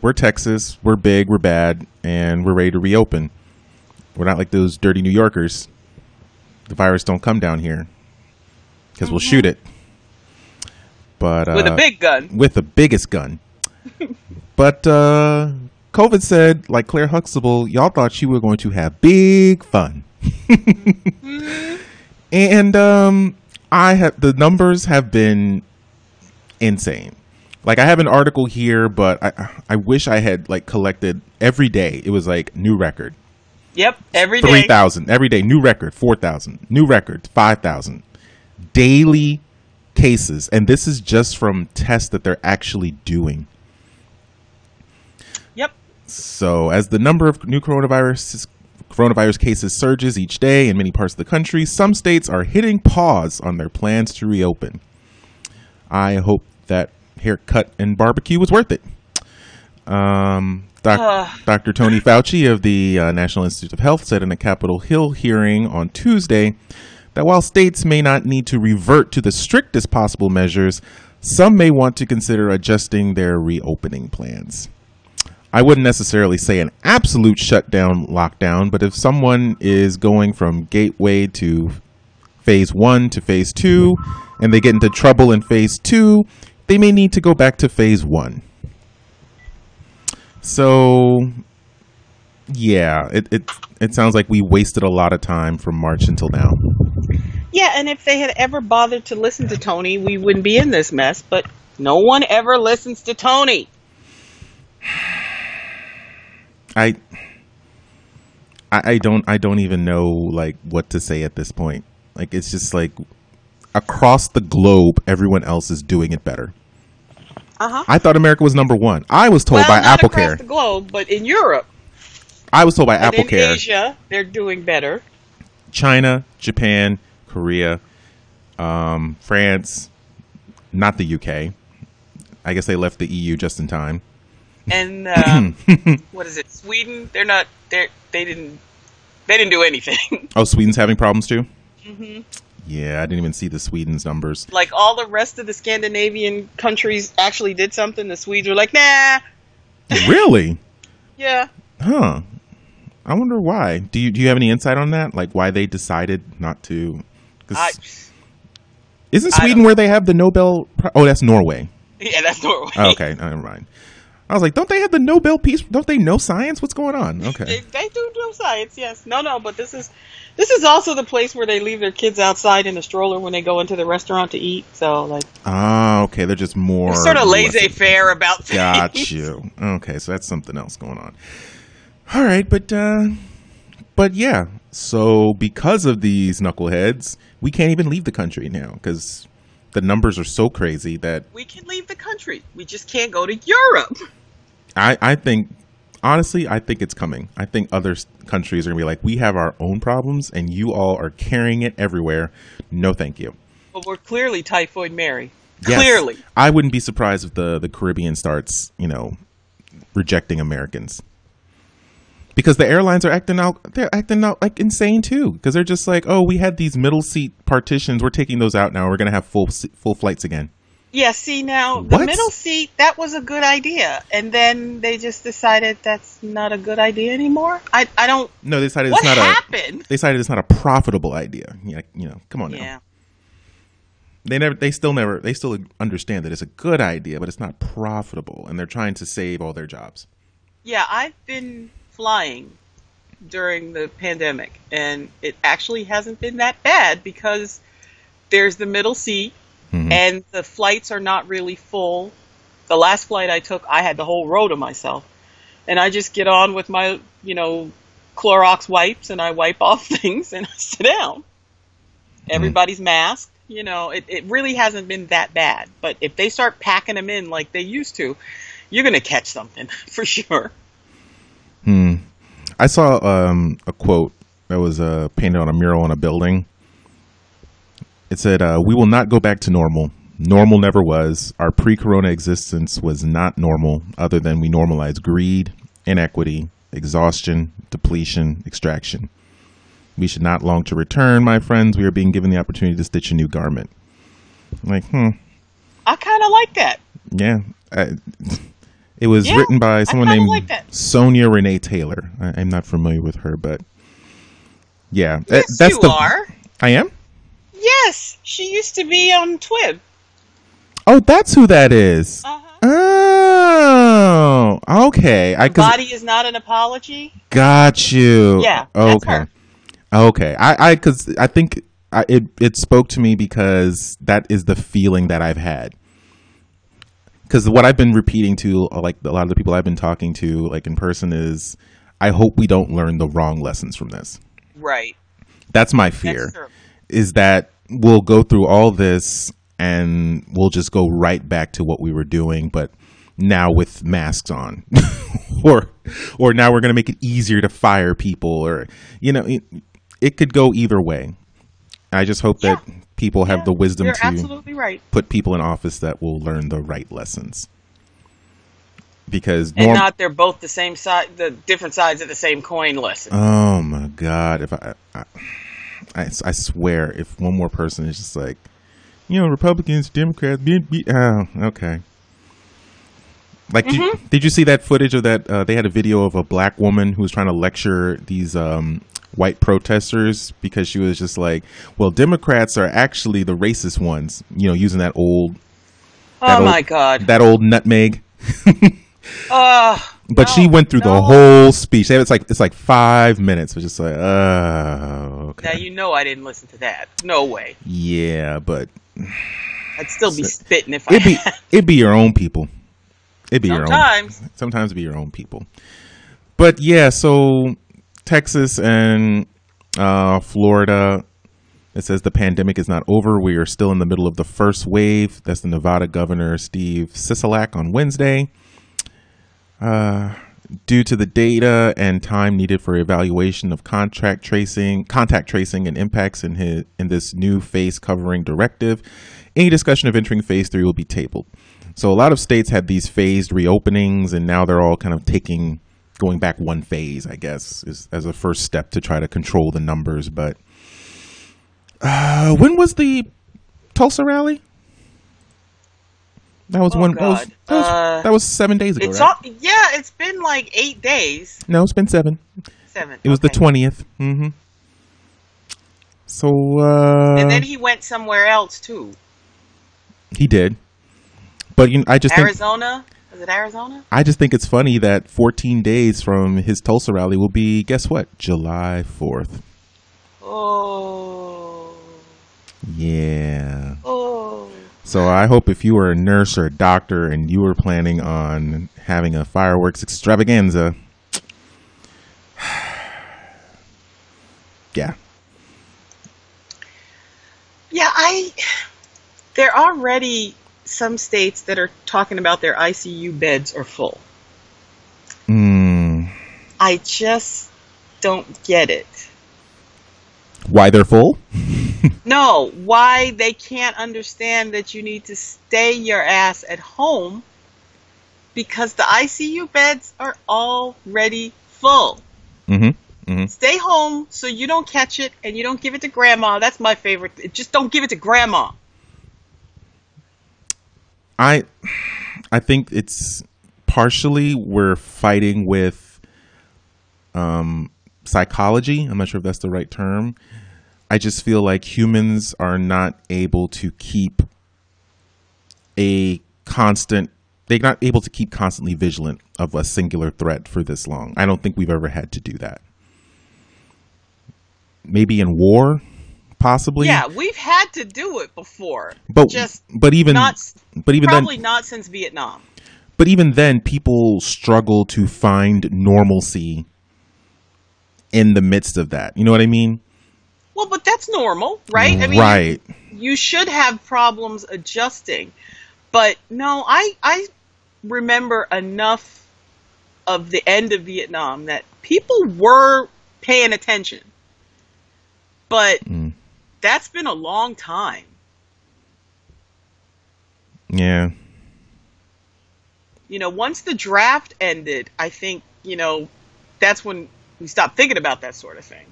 we're Texas, we're big, we're bad, and we're ready to reopen. We're not like those dirty New Yorkers. The virus don't come down here because we'll shoot it. But uh, With a big gun. with the biggest gun. *laughs* but uh, COVID said, like Claire Huxtable, y'all thought you were going to have big fun. *laughs* and um, I have the numbers have been insane. Like I have an article here, but I I wish I had like collected every day. It was like new record. Yep, every day. Three thousand every day, new record, four thousand, new record, five thousand. Daily cases, and this is just from tests that they're actually doing. So, as the number of new coronavirus coronavirus cases surges each day in many parts of the country, some states are hitting pause on their plans to reopen. I hope that haircut and barbecue was worth it. Um, doc, *sighs* Ugh. Dr. Tony Fauci of the uh, National Institute of Health said in a Capitol Hill hearing on Tuesday that while states may not need to revert to the strictest possible measures, some may want to consider adjusting their reopening plans. I wouldn't necessarily say an absolute shutdown lockdown, but if someone is going from gateway to phase one to phase two and they get into trouble in phase two, they may need to go back to phase one. So, yeah, it, it, it sounds like we wasted a lot of time from March until now. Yeah, and if they had ever bothered to listen to Tony, we wouldn't be in this mess. But no one ever listens to Tony. I, I don't I don't even know like what to say at this point. Like it's just like across the globe, everyone else is doing it better. Uh huh. I thought America was number one. I was told well, by not Apple across Care. the globe, but in Europe I was told by Apple in Care. Asia, they're doing better. China, Japan, Korea, um, France, not the UK. I guess they left the EU just in time. And um, *laughs* what is it? Sweden? They're not. They they didn't. They didn't do anything. *laughs* Oh, Sweden's having problems too. Mm-hmm. Yeah, I didn't even see the Sweden's numbers. like all the rest of the Scandinavian countries actually did something. The Swedes were like, nah. *laughs* really? Yeah. Huh. I wonder why. Do you do you have any insight on that? Like why they decided not to? 'cause I, isn't Sweden where they have the Nobel? Pri- Oh, that's Norway. yeah, that's Norway. Oh, okay, never mind. I was like, don't they have the Nobel Peace? Don't they know science? What's going on? Okay. they do know science, yes. No, no, but this is this is also the place where they leave their kids outside in a stroller when they go into the restaurant to eat. So like, Ah, okay. They're just more they're sort of laissez-faire about things. Got you. Okay, so that's something else going on. All right, but uh but yeah. So because of these knuckleheads, we can't even leave the country now because the numbers are so crazy that We can leave the country. We just can't go to Europe. I I think honestly, I think it's coming. I think other countries are gonna be like, we have our own problems, and you all are carrying it everywhere. No, thank you. But we're clearly Typhoid Mary. Yes. Clearly. I wouldn't be surprised if the the Caribbean starts, you know, rejecting Americans. Because the airlines are acting out they're acting out like insane too because they're just like, "Oh, we had these middle seat partitions. We're taking those out now. We're going to have full full flights again." Yeah, see now the What? middle seat that was a good idea, and then they just decided that's not a good idea anymore. I I don't. No, they decided it's not happened? a they decided it's not a profitable idea. Yeah, you know, come on now. Yeah. They never they still never they still understand that it's a good idea, but it's not profitable and they're trying to save all their jobs. Yeah, I've been flying during the pandemic, and it actually hasn't been that bad because there's the middle seat, Mhm. and the flights are not really full. The last flight I took, I had the whole row to myself, and I just get on with my, you know, Clorox wipes, and I wipe *laughs* off things, and I sit down. Everybody's masked. You know, it, it really hasn't been that bad. But if they start packing them in like they used to, you're going to catch something *laughs* for sure. Hmm. I saw um, a quote that was uh, painted on a mural on a building. It said, uh, "We will not go back to normal. Normal never was. Our pre-corona existence was not normal. Other than we normalized greed, inequity, exhaustion, depletion, extraction. We should not long to return, my friends. We are being given the opportunity to stitch a new garment." Like, hmm. I kind of like that. Yeah. I, it was Yeah, written by someone named like. Sonya Renee Taylor. I, I'm not familiar with her, but yeah, Yes, that's you the. are. I am. Yes, she used to be on Twib. Oh, that's who that is. Uh-huh. Oh, okay. I Body is not an apology. got you. Yeah, that's Okay. Okay. I I because I think I, it it spoke to me because that is the feeling that I've had. Because what I've been repeating to like a lot of the people I've been talking to like in person is, I hope we don't learn the wrong lessons from this. Right. That's my That's fear. true. Is that we'll go through all this and we'll just go right back to what we were doing, but now with masks on, *laughs* or or now we're going to make it easier to fire people, or you know, it, it could go either way. I just hope that people have Yeah, the wisdom to absolutely right. put people in office that will learn the right lessons. Because And not they're both the same side, the different sides of the same coin lesson. oh my god, if I, I, I, I swear, if one more person is just like, you know, Republicans, Democrats, be, be, oh, okay. Like, Mm-hmm. did, did you see that footage of that? Uh, they had a video of a black woman who was trying to lecture these um, white protesters because she was just like, "Well, Democrats are actually the racist ones," you know, using that old, that oh old- my God. that old nutmeg. *laughs* Uh, But she went through the whole speech. It's like it's like five minutes. It's just like, oh, okay, Now you know I didn't listen to that. No way. yeah, but I'd still be spitting if I it'd be had. it'd be your own people. It'd be your own. Sometimes. Sometimes it'd be your own people. But yeah, so Texas and uh, Florida. It says the pandemic is not over. We are still in the middle of the first wave. That's the Nevada governor Steve Sisolak on Wednesday. Uh, due to the data and time needed for evaluation of contract tracing, contact tracing, and impacts in his in this new phase covering directive, any discussion of entering phase three will be tabled. So a lot of states had these phased reopenings, and now they're all kind of taking going back one phase, I guess, is, as a first step to try to control the numbers. But uh, when was the Tulsa rally? That was Oh, one. That was, that, was, Uh, that was seven days ago. It's right? all, yeah, it's been like eight days. No, it's been seven. Seven. It was the twentieth. Mm-hmm. So uh, And then he went somewhere else too. he did, but you know, I just think Arizona? Was it Arizona? I just think it's funny that 14 days from his Tulsa rally will be guess what? July 4th. Oh. Yeah. Oh. So I hope if you were a nurse or a doctor and you were planning on having a fireworks extravaganza, *sighs* yeah, Yeah, I. There are already some states that are talking about their ICU beds are full. mm, I just don't get it. why they're full? *laughs* *laughs* No, why they can't understand that you need to stay your ass at home because the ICU beds are already full. Mm-hmm. Mm-hmm. Stay home so you don't catch it and you don't give it to grandma. That's my favorite. Just don't give it to grandma. I I think it's partially we're fighting with um, psychology. I'm not sure if that's the right term. I just feel like humans are not able to keep a constant. They're not able to keep constantly vigilant of a singular threat for this long. I don't think we've ever had to do that. Maybe in war, possibly. Yeah, we've had to do it before. but just but even not but even then probably not since Vietnam. But even then, people struggle to find normalcy in the midst of that. You know what I mean? Well, but that's normal, right? I mean, right. you should have problems adjusting. But no, I I remember enough of the end of Vietnam that people were paying attention. But Mm. that's been a long time. Yeah. You know, once the draft ended, I think, you know, that's when we stopped thinking about that sort of thing.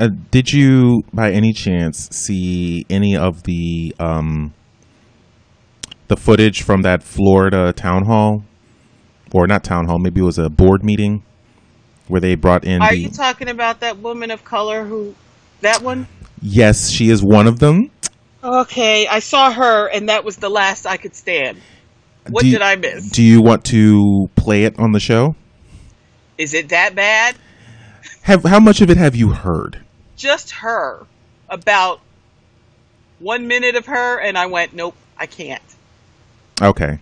Uh, did you, by any chance, see any of the um, the footage from that Florida town hall, or not town hall? Maybe it was a board meeting where they brought in Are the. you talking about that woman of color who that one? yes, she is one of them. Okay, I saw her and that was the last I could stand. What you- did I miss? Do you want to play it on the show? Is it that bad? Have how much of it have you heard? Just her. About one minute of her, and I went, nope, I can't. Okay.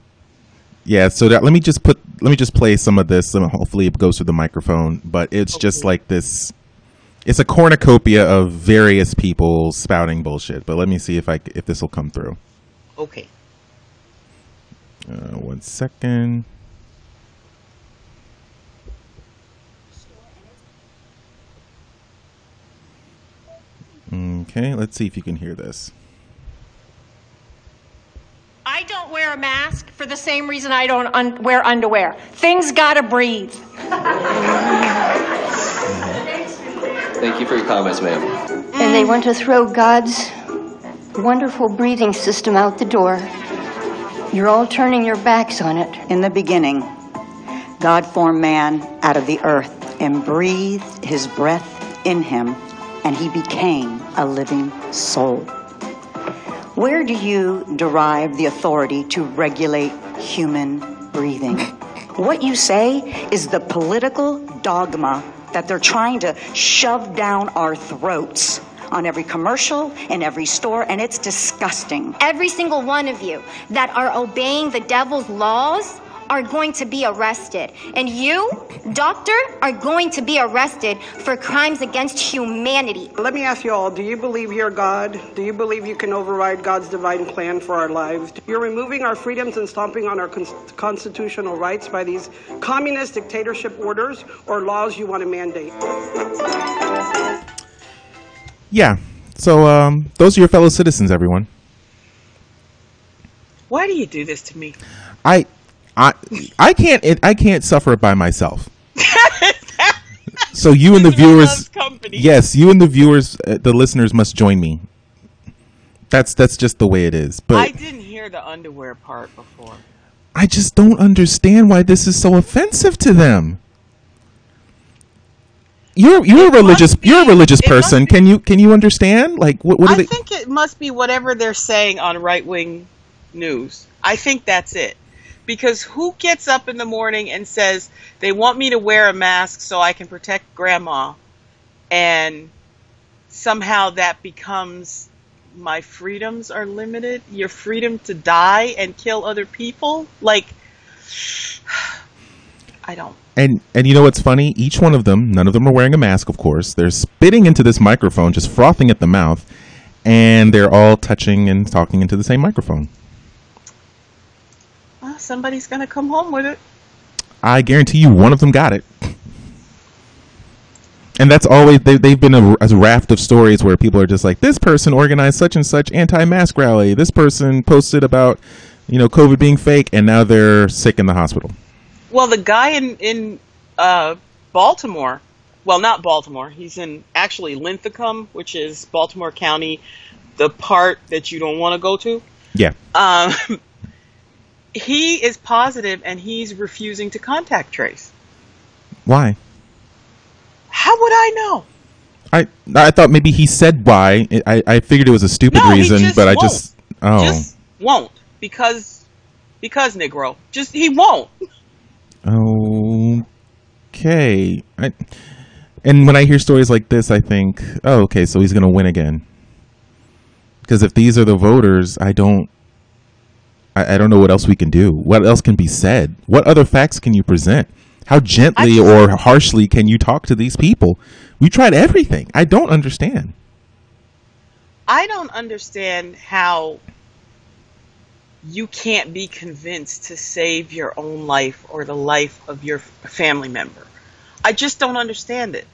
Yeah, so that, let me just put let me just play some of this and hopefully it goes through the microphone, but it's just like this it's a cornucopia of various people spouting bullshit. But let me see if I if this will come through. Okay. Uh, one second. Okay, let's see if you can hear this. I don't wear a mask for the same reason I don't un- wear underwear. Things gotta breathe. Thank you for your comments, ma'am. And they want to throw God's wonderful breathing system out the door. You're all turning your backs on it. In the beginning, God formed man out of the earth and breathed his breath in him, and he became a living soul. Where do you derive the authority to regulate human breathing? *laughs* What you say is the political dogma that they're trying to shove down our throats on every commercial, in every store, and it's disgusting. Every single one of you that are obeying the devil's laws are going to be arrested. And you, doctor, are going to be arrested for crimes against humanity. Let me ask you all do you believe you're God? Do you believe you can override God's divine plan for our lives? You're removing our freedoms and stomping on our cons- constitutional rights by these communist dictatorship orders or laws you want to mandate. Yeah. So um, those are your fellow citizens, everyone. Why do you do this to me? I, I, I can't. It, I can't suffer it by myself. so you and the viewers, yes, you and the viewers, uh, the listeners must join me. That's that's just the way it is. But I didn't hear the underwear part before. I just don't understand why this is so offensive to them. You're you're It a religious be- you're a religious person. Can you can you understand? Like what what are I they? think it must be whatever they're saying on right wing news. I think that's it. Because who gets up in the morning and says they want me to wear a mask so I can protect grandma and somehow that becomes my freedoms are limited? Your freedom to die and kill other people? Like *sighs* I don't And and you know what's funny? Each one of them, none of them are wearing a mask, of course. They're spitting into this microphone, just frothing at the mouth, and they're all touching and talking into the same microphone. Somebody's gonna come home with it. I guarantee you, one of them got it. And that's always they, they've been a, a raft of stories where people are just like, this person organized such and such anti-mask rally. This person posted about, you know, COVID being fake, and now they're sick in the hospital. Well, the guy in in uh, Baltimore, well, not Baltimore. He's in actually Linthicum, which is Baltimore County, the part that you don't want to go to. Yeah, Um, he is positive, and he's refusing to contact trace. why? How would I know? I I thought maybe he said why. I I figured it was a stupid No, reason, but I won't. just oh Just won't because because Negro. Just he won't. okay. I, and when I hear stories like this, I think, oh, okay, so he's gonna win again. Because if these are the voters, I don't, I, I don't know what else we can do. What else can be said? What other facts can you present? How gently or harshly can you talk to these people? We tried everything. I don't understand. I don't understand how you can't be convinced to save your own life or the life of your family member. I just don't understand it.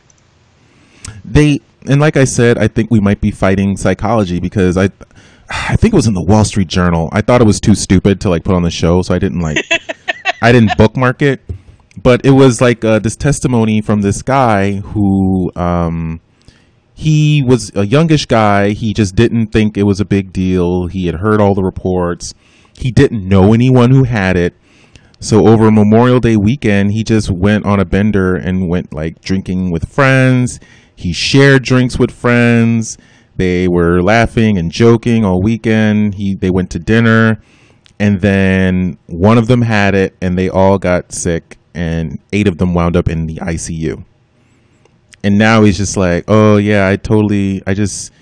they and like I said, I think we might be fighting psychology because I I think it was in the Wall Street Journal. I thought it was too stupid to like put on the show, so I didn't like I didn't *laughs* bookmark it. But it was like uh, this testimony from this guy who um he was a youngish guy. He just didn't think it was a big deal. He had heard all the reports. He didn't know anyone who had it. So over Memorial Day weekend, he just went on a bender and went like drinking with friends. He shared drinks with friends. They were laughing and joking all weekend. He they went to dinner and then one of them had it and they all got sick and eight of them wound up in the ICU. And now he's just like, "Oh yeah, I totally I just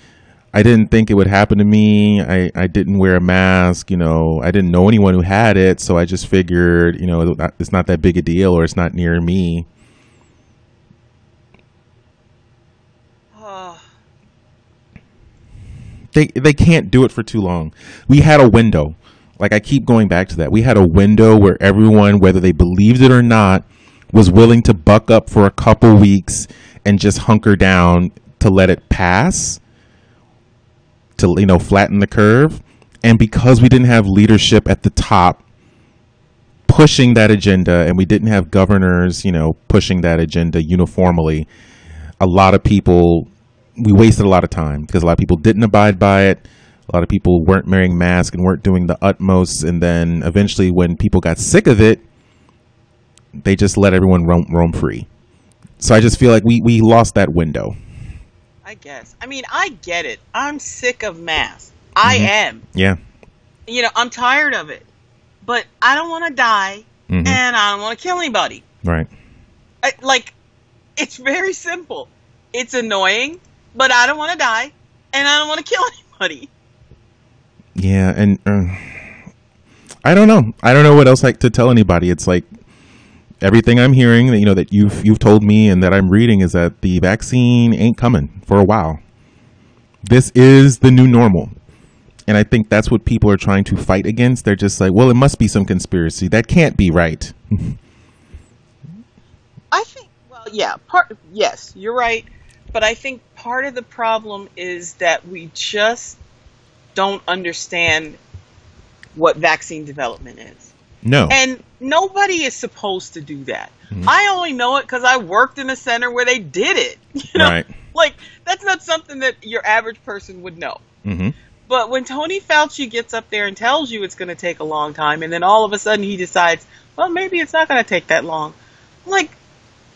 I didn't think it would happen to me. I, I didn't wear a mask. You know, I didn't know anyone who had it. So I just figured, you know, it's not that big a deal or it's not near me. They they can't do it for too long. We had a window. Like I keep going back to that. We had a window where everyone, whether they believed it or not, was willing to buck up for a couple weeks and just hunker down to let it pass, to you know flatten the curve. And because we didn't have leadership at the top pushing that agenda, and we didn't have governors, you know, pushing that agenda uniformly, a lot of people we wasted a lot of time because a lot of people didn't abide by it. A lot of people weren't wearing masks and weren't doing the utmost. And then eventually, when people got sick of it, they just let everyone roam, roam free. So I just feel like we, we lost that window. I guess. I mean, I get it. I'm sick of masks. I Mhm. am. Yeah. You know, I'm tired of it. But I don't want to die, Mhm. and I don't want to kill anybody. Right. I, like, it's very simple. It's annoying, but I don't want to die, and I don't want to kill anybody. Yeah. And uh, I don't know. I don't know what else like to tell anybody. It's like everything I'm hearing that you know that you've you've told me and that I'm reading is that the vaccine ain't coming for a while. This is the new normal. And I think that's what people are trying to fight against. They're just like, well, it must be some conspiracy. That can't be right. *laughs* I think, well, yeah, part, yes, you're right. But I think part of the problem is that we just don't understand what vaccine development is. No. And nobody is supposed to do that. Mhm. I only know it because I worked in a center where they did it. *laughs* You know, Right. like that's not something that your average person would know. hmm But when Tony Fauci gets up there and tells you it's going to take a long time, and then all of a sudden he decides, well, maybe it's not going to take that long. I'm like,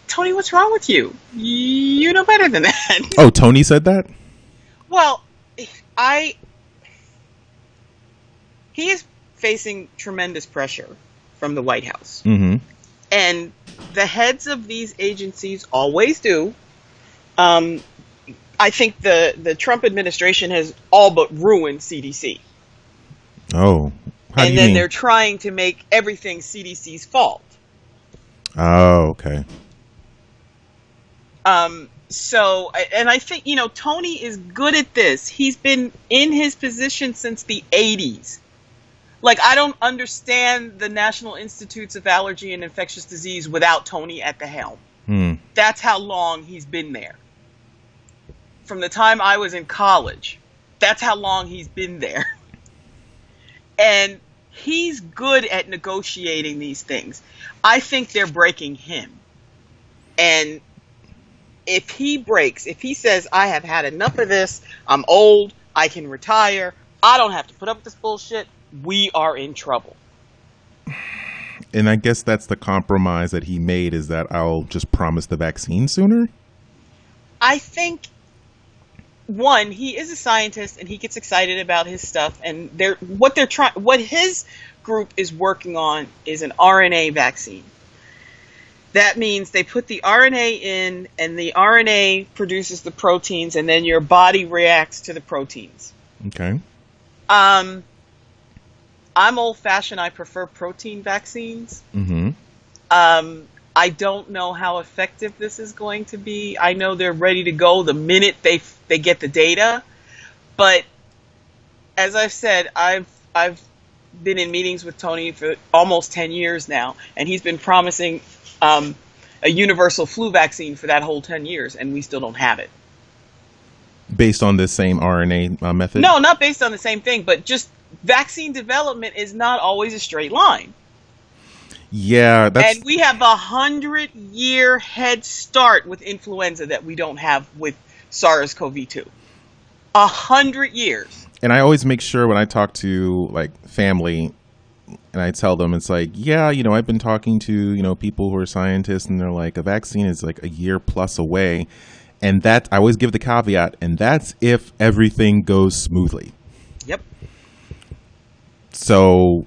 Tony, what's wrong with you? You know better than that. *laughs* Oh, Tony said that? Well, I he is facing tremendous pressure from the White House. Mm-hmm. And the heads of these agencies always do. Um, I think the, the Trump administration has all but ruined CDC. Oh. And then mean? they're trying to make everything CDC's fault. Oh, okay. Um, so, and I think, you know, Tony is good at this. He's been in his position since the 80s. Like, I don't understand the National Institutes of Allergy and Infectious Disease without Tony at the helm. Hmm. That's how long he's been there. From the time I was in college, that's how long he's been there. *laughs* And he's good at negotiating these things. I think they're breaking him. And if he breaks, if he says, I have had enough of this, I'm old, I can retire, I don't have to put up with this bullshit, we are in trouble. And I guess that's the compromise that he made is that I'll just promise the vaccine sooner. I think one, he is a scientist and he gets excited about his stuff and they're what they're trying what his group is working on is an RNA vaccine. That means they put the RNA in and the RNA produces the proteins and then your body reacts to the proteins. Okay. Um I'm old fashioned, I prefer protein vaccines. Mm-hmm. Um, I don't know how effective this is going to be. I know they're ready to go the minute they they get the data, but as I've said, I've I've been in meetings with Tony for almost ten years now, and he's been promising um, a universal flu vaccine for that whole ten years, and we still don't have it. Based on this same RNA uh, method. No, not based on the same thing, but just vaccine development is not always a straight line. Yeah, that's and we have a hundred year head start with influenza that we don't have with SARS-CoV-2. A hundred years. and I always make sure when I talk to like family and I tell them it's like, yeah, you know, I've been talking to, you know, people who are scientists and they're like a vaccine is like a year plus away. And that I always give the caveat and that's if everything goes smoothly. Yep. So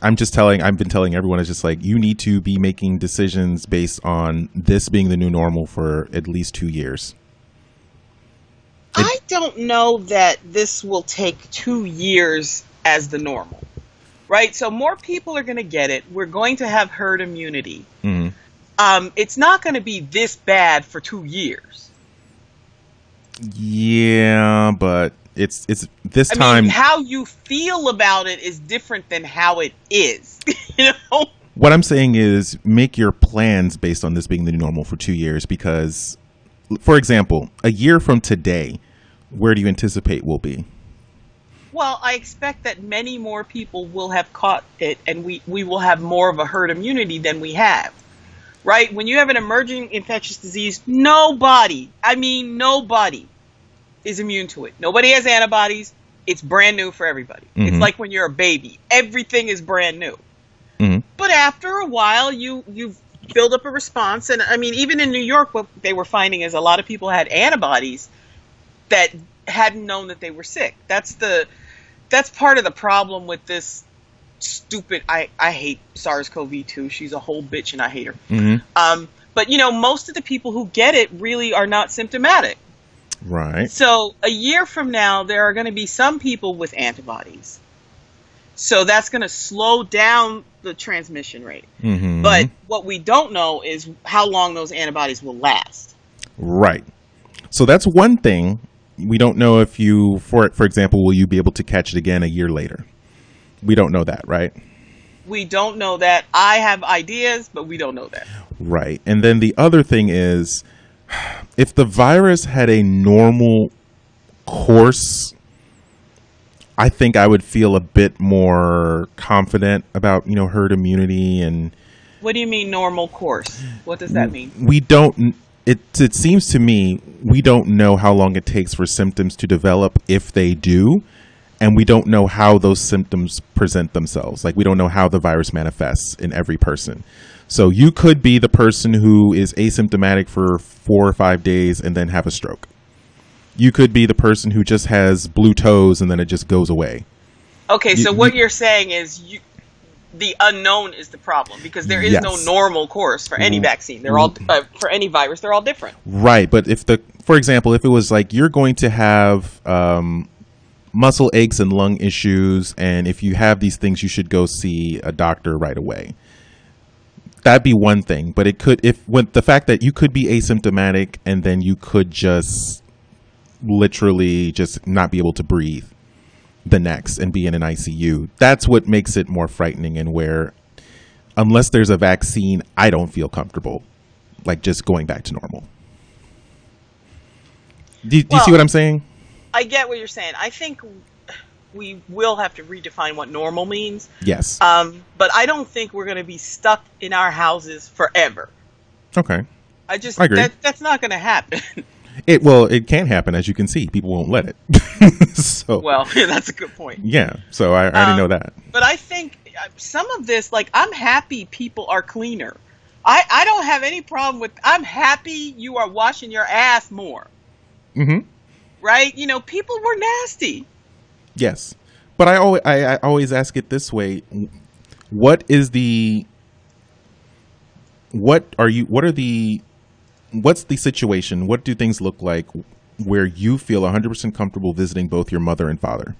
I'm just telling I've been telling everyone it's just like you need to be making decisions based on this being the new normal for at least 2 years. I don't know that this will take two years as the normal. Right? So more people are going to get it. We're going to have herd immunity. Mhm. Um, it's not going to be this bad for two years. Yeah, but It's it's this I time. mean, how you feel about it is different than how it is. *laughs* you know? what I'm saying is make your plans based on this being the new normal for two years because, for example, a year from today, where do you anticipate we'll be? Well, I expect that many more people will have caught it and we, we will have more of a herd immunity than we have. Right? When you have an emerging infectious disease, nobody, I mean, nobody is immune to it. Nobody has antibodies. It's brand new for everybody. It's Mhm. like when you're a baby. Everything is brand new. Mhm. But after a while, you you build up a response, and I mean, even in New York, what they were finding is a lot of people had antibodies that hadn't known that they were sick. That's the that's part of the problem with this stupid. I I hate SARS-CoV-2. She's a whole bitch, and I hate her. hmm Um, but you know, most of the people who get it really are not symptomatic. Right. So a year from now, there are going to be some people with antibodies. So that's going to slow down the transmission rate. hmm But what we don't know is how long those antibodies will last. Right. So that's one thing. We don't know if you, for for example, will you be able to catch it again a year later? We don't know that, right? We don't know that. I have ideas, but we don't know that. Right. And then the other thing is if the virus had a normal course, I think I would feel a bit more confident about, you know, herd immunity and What do you mean normal course? What does that mean? we don't it it seems to me we don't know how long it takes for symptoms to develop if they do and we don't know how those symptoms present themselves. Like we don't know how the virus manifests in every person. So you could be the person who is asymptomatic for 4 or 5 days and then have a stroke. You could be the person who just has blue toes and then it just goes away. Okay, so what you- you're saying is you, the unknown is the problem because there is no normal course for any Mm. vaccine. They're all uh, for any virus. They're all different. Right, but if the, for example, if it was like you're going to have um, muscle aches and lung issues, and if you have these things, you should go see a doctor right away. That'd be one thing, but it could if when the fact that you could be asymptomatic and then you could just literally just not be able to breathe the next and be in an ICU. That's what makes it more frightening and where unless there's a vaccine, I don't feel comfortable like just going back to normal. Do, do you see what I'm saying? I get what you're saying. I think we will have to redefine what normal means. Yes. Um, but I don't think we're going to be stuck in our houses forever. okay. I just I agree. That, that's not going to happen. *laughs* It well, it can happen as you can see. People won't let it. *laughs* so well, *laughs* that's a good point. yeah. So I, I already Um, know that. But I think uh, some of this, like, I'm happy people are cleaner. I, I don't have any problem with. I'm happy you are washing your ass more, Mm-hmm. right? You know, people were nasty. Yes, but I always I, I always ask it this way: What is the what are you? What are the what's the situation? What do things look like where you feel 100% comfortable visiting both your mother and father?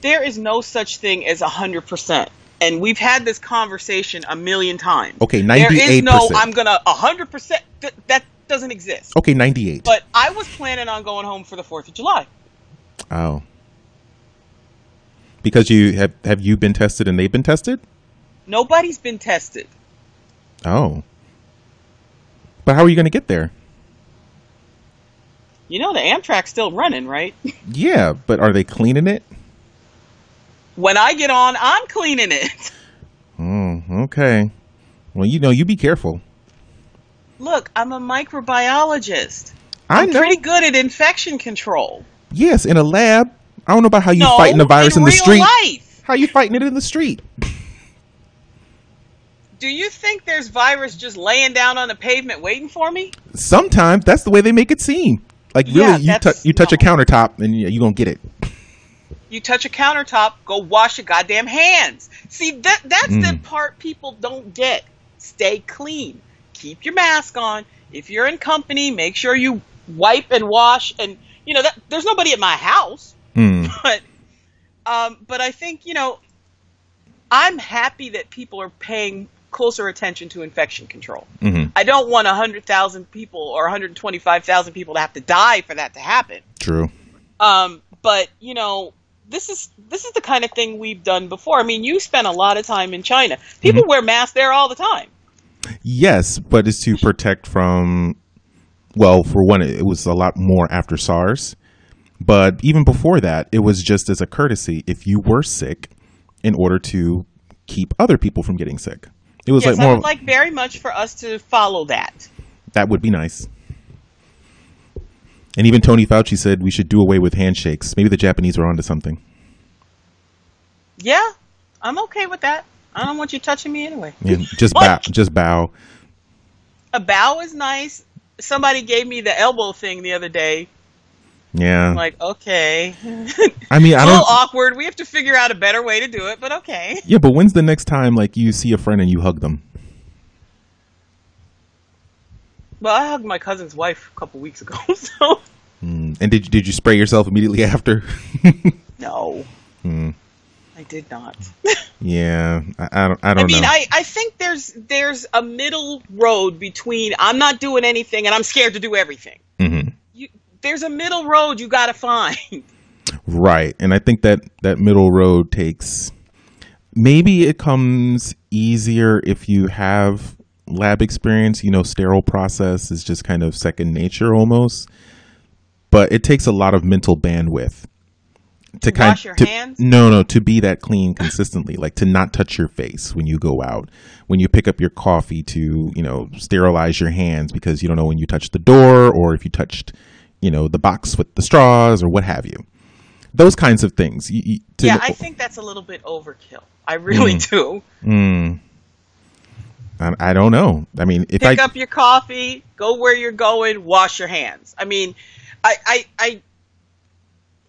There is no such thing as hundred percent, and we've had this conversation a million times. Okay, There is no I'm gonna hundred percent. That doesn't exist. Okay, 98. But I was planning on going home for the Fourth of July. Oh. Because you have have you been tested and they've been tested? Nobody's been tested. Oh. But how are you going to get there? You know the Amtrak's still running, right? *laughs* Yeah, but are they cleaning it? when I get on, I'm cleaning it. Oh, okay. Well, you know, you be careful. Look, I'm a microbiologist. I'm pretty good at infection control. Yes, in a lab. I don't know about how you no, fighting the virus in, in the street. life. How you fighting it in the street? *laughs* Do you think there's virus just laying down on the pavement waiting for me? Sometimes that's the way they make it seem. Like really, Yeah, you you touch a countertop and you you gonna get it. You touch a countertop, go wash your goddamn hands. See, that that's the Mm. part people don't get. Stay clean. Keep your mask on. If you're in company, make sure you wipe and wash. And you know that there's nobody at my house, Hmm. *laughs* but um, but I think you know I'm happy that people are paying closer attention to infection control. Mhm. I don't want 100,000 people or 125,000 people to have to die for that to happen. True. Um, but you know, this is this is the kind of thing we've done before. I mean, you spent a lot of time in China. People Mm-hmm. wear masks there all the time. Yes, but it's to protect from. Well, for one, it was a lot more after SARS, but even before that, it was just as a courtesy if you were sick, in order to keep other people from getting sick. It was yes, like more. I would like very much for us to follow that. that would be nice. And even Tony Fauci said we should do away with handshakes. Maybe the Japanese are onto something. Yeah, I'm okay with that. I don't want you touching me anyway. Yeah, just bow. Just bow. A bow is nice. Somebody gave me the elbow thing the other day. Yeah. I'm like, okay. *laughs* I mean, I a little don't. awkward. We have to figure out a better way to do it, but okay. Yeah, but when's the next time like you see a friend and you hug them? Well, I hugged my cousin's wife a couple weeks ago, *laughs* so Mm. And did you, did you spray yourself immediately *laughs* after? no, Hmm. I did not. Yeah, I, I don't. I don't I mean, know. I, I think there's there's a middle road between I'm not doing anything and I'm scared to do everything. hmm You, there's a middle road you got to find. *laughs* Right, and I think that that middle road takes. Maybe it comes easier if you have lab experience. You know, sterile process is just kind of second nature almost. But it takes a lot of mental bandwidth to kind wash your to, hands? No, no, to be that clean consistently, like to not touch your face when you go out, when you pick up your coffee, to you know sterilize your hands because you don't know when you touched the door or if you touched, you know, the box with the straws or what have you. Those kinds of things. You, you, to, yeah, I think that's a little bit overkill. I really do. Mm. I, I don't know. I mean, if Pick I up your coffee, go where you're going, wash your hands. I mean, I I I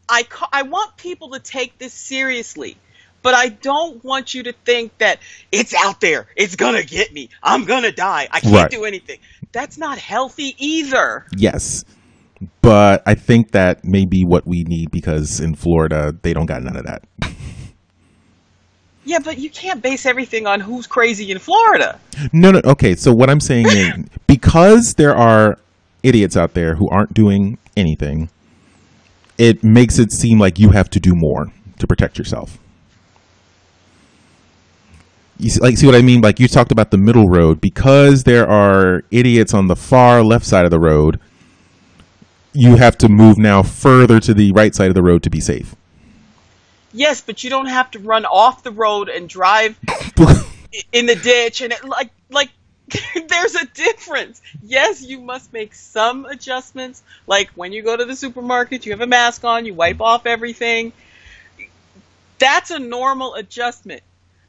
I, ca- I want people to take this seriously. But I don't want you to think that it's out there. It's gonna get me. I'm gonna die. I can't Right. do anything. That's not healthy either. yes, but I think that may be what we need because in Florida they don't got none of that. Yeah, but you can't base everything on who's crazy in Florida. No, no. Okay, so what I'm saying is *laughs* because there are idiots out there who aren't doing anything, it makes it seem like you have to do more to protect yourself. You see, like see what I mean? Like you talked about the middle road because there are idiots on the far left side of the road. You have to move now further to the right side of the road to be safe. Yes, but you don't have to run off the road and drive *laughs* in the ditch and it, like like *laughs* there's a difference. Yes, you must make some adjustments. Like when you go to the supermarket, you have a mask on, you wipe off everything. That's a normal adjustment.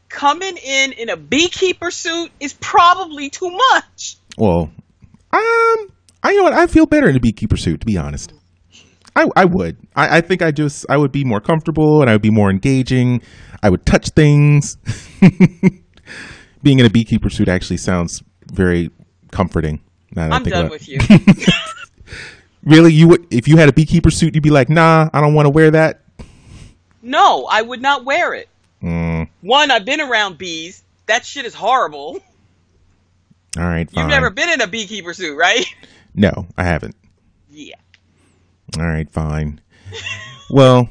Coming in in a beekeeper suit is probably too much. Well, um, I you know what I feel better in a beekeeper suit, to be honest. I, I would. I, I think I just I would be more comfortable and I would be more engaging. I would touch things. *laughs* Being in a beekeeper suit actually sounds very comforting. now that I I'm done with you. *laughs* Really, you would if you had a beekeeper suit, you'd be like, nah, I don't want to wear that. no, I would not wear it. Mm, One, I've been around bees. That shit is horrible. all right, fine. You've never been in a beekeeper suit, right? *laughs* No, I haven't. Yeah. All right, fine. well,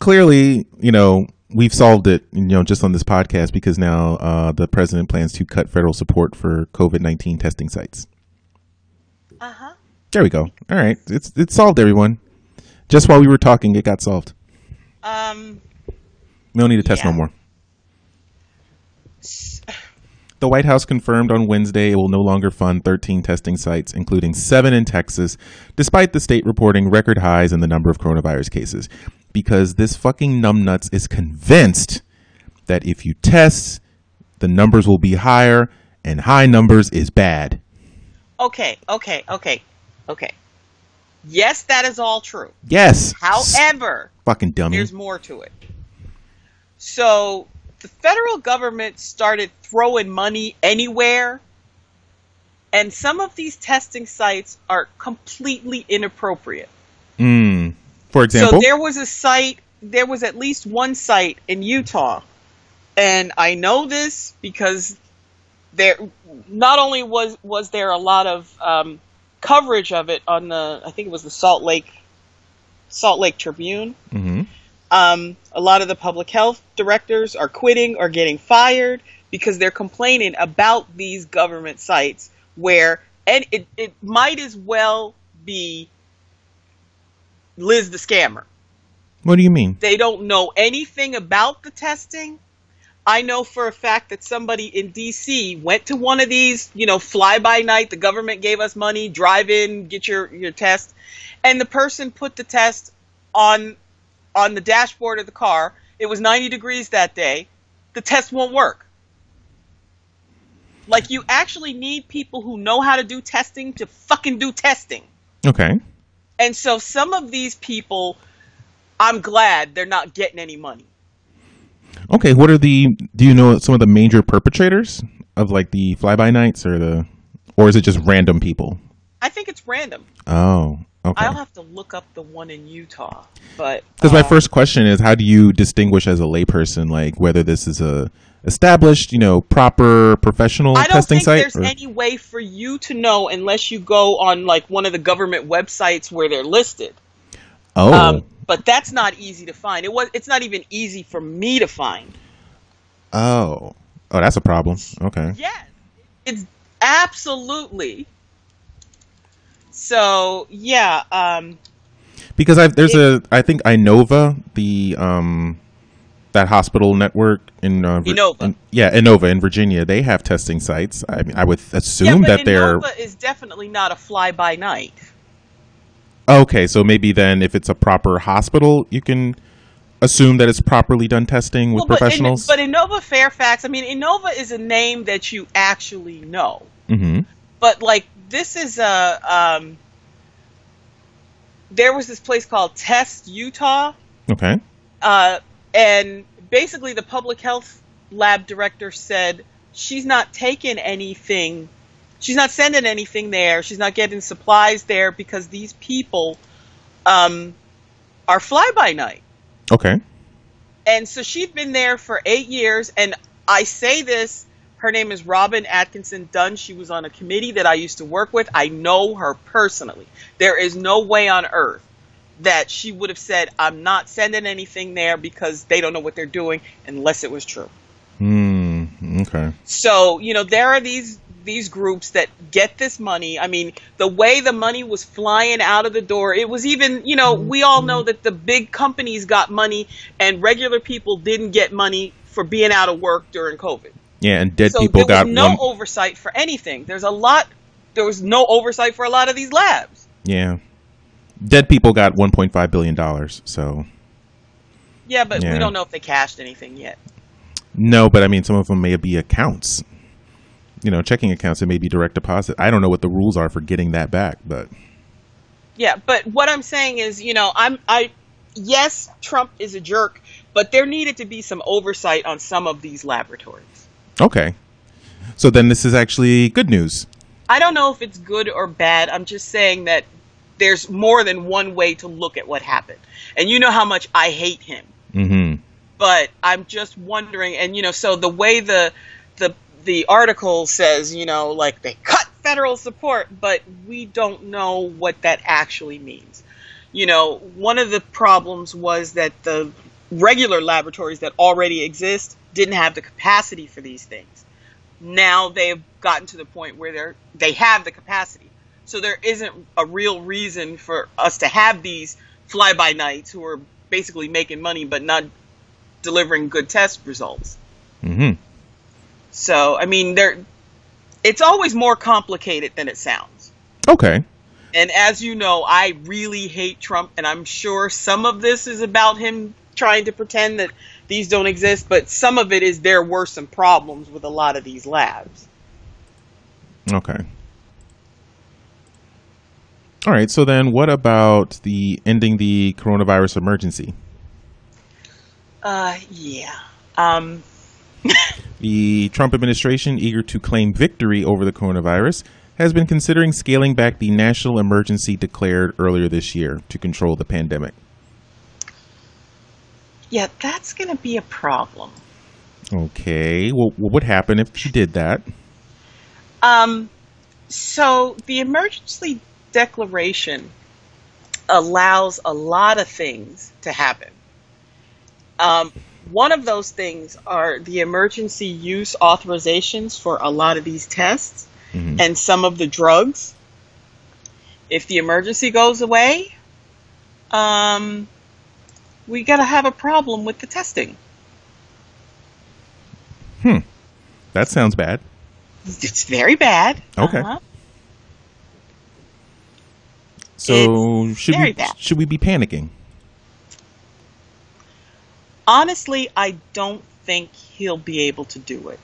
clearly, you know, we've solved it, you know, just on this podcast because now uh, the president plans to cut federal support for COVID nineteen testing sites. Uh huh. There we go. All right, it's it's solved, everyone. Just while we were talking, it got solved. Um. We don't need to test no more. The White House confirmed on Wednesday it will no longer fund 13 testing sites, including seven in Texas, despite the state reporting record highs in the number of coronavirus cases. Because this fucking numbnuts is convinced that if you test, the numbers will be higher, and high numbers is bad. Okay. Okay. Okay. Okay. Yes, that is all true. Yes. However, fucking dummy. there's more to it. So the federal government started throwing money anywhere, and some of these testing sites are completely inappropriate. Mm. For example, So there was a site, there was at least one site in Utah, and I know this because there not only was was there a lot of um, coverage of it on the I think it was the Salt Lake Salt Lake Tribune. hmm Um, a lot of the public health directors are quitting or getting fired because they're complaining about these government sites where, and it, it might as well be Liz the scammer. What do you mean? They don't know anything about the testing. I know for a fact that somebody in DC went to one of these, you know, fly by night. The government gave us money, drive in, get your, your test. And the person put the test on on the dashboard of the car. It was 90 degrees that day. The test won't work. Like you actually need people who know how to do testing to fucking do testing. Okay. And so some of these people, I'm glad they're not getting any money. Okay. What are the? Do you know some of the major perpetrators of like the fly by nights or the, or is it just random people? I think it's random. Oh. Okay. I'll have to look up the one in Utah, but Because my uh, first question is, how do you distinguish as a layperson, like whether this is a established, you know, proper professional I don't testing think site? there's or- any way for you to know unless you go on like one of the government websites where they're listed. oh, Um, but that's not easy to find. It was. It's not even easy for me to find. oh, oh, that's a problem. Okay. Yeah, it's absolutely. So yeah, um, Because I there's a I think Inova the um that hospital network in uh, Inova. in- yeah Inova in Virginia they have testing sites. I mean I would yeah, assume but that they're Inova is definitely not a fly by night. okay. So maybe then if it's a proper hospital, you can assume that it's properly done testing with Well, but, in, professionals. but Inova Fairfax, I mean, Inova is a name that you actually know. hmm But like, this is a. Um, there was this place called Test Utah, Okay. uh, and basically the public health lab director said she's not taking anything. She's not sending anything there. She's not getting supplies there because these people um, are fly by night. Okay. And so she'd been there for eight years. And I say this, her name is Robyn Atkinson Dunn. She was on a committee that I used to work with. I know her personally. There is no way on earth that she would have said, I'm not sending anything there because they don't know what they're doing unless it was true. Hmm. Okay. So, you know, there are these these groups that get this money. I mean, the way the money was flying out of the door, it was even, you know, we all know that the big companies got money and regular people didn't get money for being out of work during COVID. Yeah, and dead so people got no one. oversight for anything. There's a lot there was no oversight for a lot of these labs. Yeah. Dead people got 1.5 billion dollars. So Yeah, but Yeah. we don't know if they cashed anything yet. no, but I mean, some of them may be accounts. You know, checking accounts. It may be direct deposit. I don't know what the rules are for getting that back, but Yeah, but what I'm saying is, you know, I'm I yes, Trump is a jerk, but there needed to be some oversight on some of these laboratories. Okay. So then this is actually good news. I don't know if it's good or bad. I'm just saying that there's more than one way to look at what happened. And you know how much I hate him. Mm-hmm. But I'm just wondering and you know, so the way the the the article says, you know, like they cut federal support, but we don't know what that actually means. You know, one of the problems was that the regular laboratories that already exist didn't have the capacity for these things. Now they've gotten to the point where they're they have the capacity. So there isn't a real reason for us to have these fly by nights who are basically making money but not delivering good test results. Mm-hmm. So, I mean, there it's always more complicated than it sounds. Okay. And as you know, I really hate Trump, and I'm sure some of this is about him trying to pretend that these don't exist, but some of it is there were some problems with a lot of these labs. Okay. All right. So then, what about the ending the coronavirus emergency? Uh, yeah. Um, *laughs* The Trump administration, eager to claim victory over the coronavirus, has been considering scaling back the national emergency declared earlier this year to control the pandemic. Yeah, that's going to be a problem. Okay. Well, what would happen if she did that? Um, so the emergency declaration allows a lot of things to happen. Um, one of those things are the emergency use authorizations for a lot of these tests Mhm. and some of the drugs. If the emergency goes away, um, we got to have a problem with the testing. Hmm. That sounds bad. It's very bad. Okay. Uh-huh. So should very we bad. should we be panicking? Honestly, I don't think he'll be able to do it.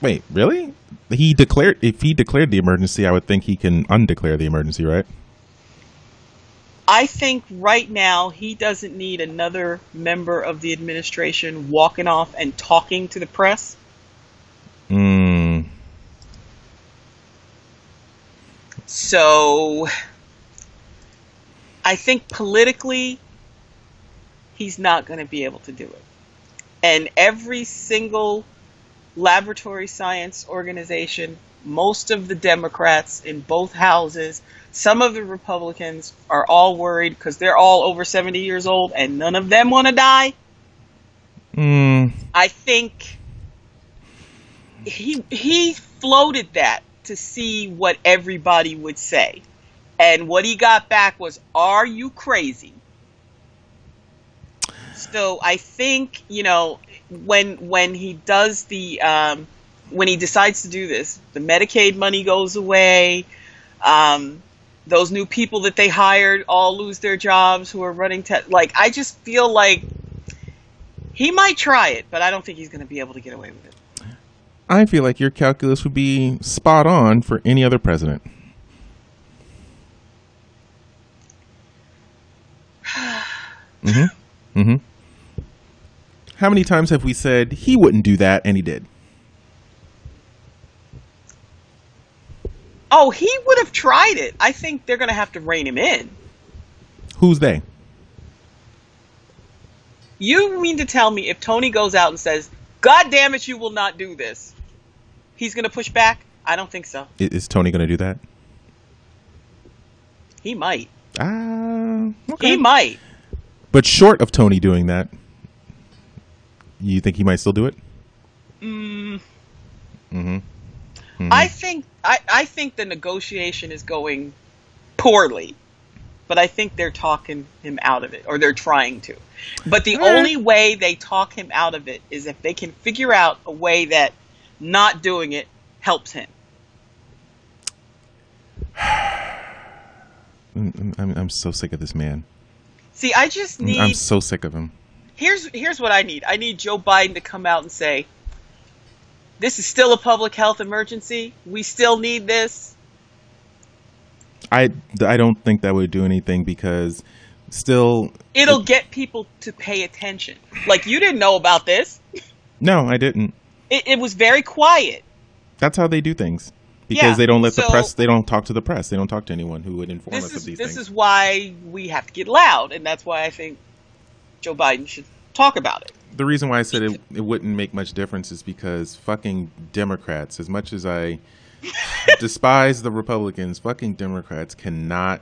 Wait, really? He declared if he declared the emergency, I would think he can undeclare the emergency, right? I think right now he doesn't need another member of the administration walking off and talking to the press. Mm, So I think politically he's not going to be able to do it. And every single laboratory science organization, most of the Democrats in both houses, some of the Republicans are all worried because they're all over 70 years old and none of them want to die. mm, I think he he floated that to see what everybody would say. And what he got back was, Are you crazy? So I think, you know, when when he does the um, when he decides to do this, the Medicaid money goes away. Um, those new people that they hired all lose their jobs who are running te- like I just feel like he might try it, but I don't think he's going to be able to get away with it. I feel like your calculus would be spot on for any other president. *sighs* mm-hmm. Mm-hmm. How many times have we said he wouldn't do that and he did? Oh, he would have tried it. I think they're going to have to rein him in. Who's they? You mean to tell me if Tony goes out and says, "God damn it, you will not do this," he's going to push back? I don't think so. Is Tony going to do that? He might. Ah, okay. He might. But short of Tony doing that, you think he might still do it? Mm, Mm-hmm. I think I, I think the negotiation is going poorly, but I think they're talking him out of it, or they're trying to. But the Eh. only way they talk him out of it is if they can figure out a way that not doing it helps him. *sighs* I'm, I'm, I'm so sick of this man. See, I just need I'm so sick of him. here's here's what I need. I need Joe Biden to come out and say, "This is still a public health emergency. We still need this." I, I don't think that would do anything because still It'll get people to pay attention. Like you didn't know about this. no I didn't It, it was very quiet. that's how they do things because Yeah, they don't let the press they don't talk to the press they don't talk to anyone who would inform us is of these things. this things is why we have to get loud, and that's why I think Joe Biden should talk about it. The reason why I said it, it wouldn't make much difference is because fucking Democrats as much as I *laughs* despise the Republicans fucking Democrats cannot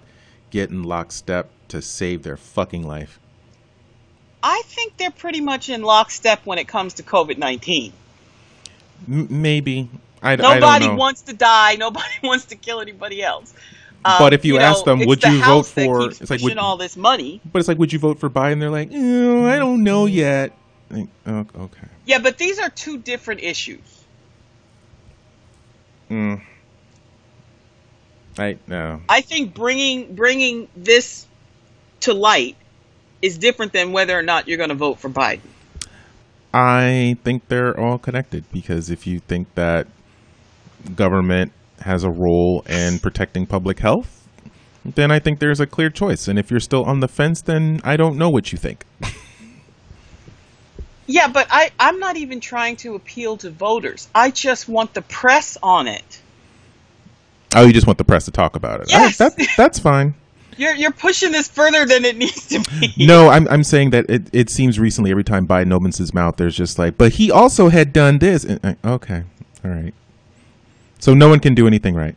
get in lockstep to save their fucking life I think they're pretty much in lockstep when it comes to COVID nineteen. M- maybe I, I Nobody don't know. wants to die. Nobody *laughs* wants to kill anybody else. Um, But if you ask them, would you vote for- it's like, would- all this money? But it's like, would you vote for Biden? They're like, "Eh, I don't know yet. Oh, okay. Yeah, but these are two different issues. Mm. I no. I think bringing bringing this to light is different than whether or not you're going to vote for Biden. I think they're all connected because if you think that government has a role in protecting public health, then I think there's a clear choice. And if you're still on the fence, then I don't know what you think. *laughs* Yeah, but I, I'm not even trying to appeal to voters. I just want the press on it. Oh, you just want the press to talk about it. Yes. I, that, that's fine. *laughs* You're you're pushing this further than it needs to be. *laughs* No, I'm I'm saying that it, it seems recently every time Biden opens his mouth, there's just like, but he also had done this. And, okay, all right. So no one can do anything right.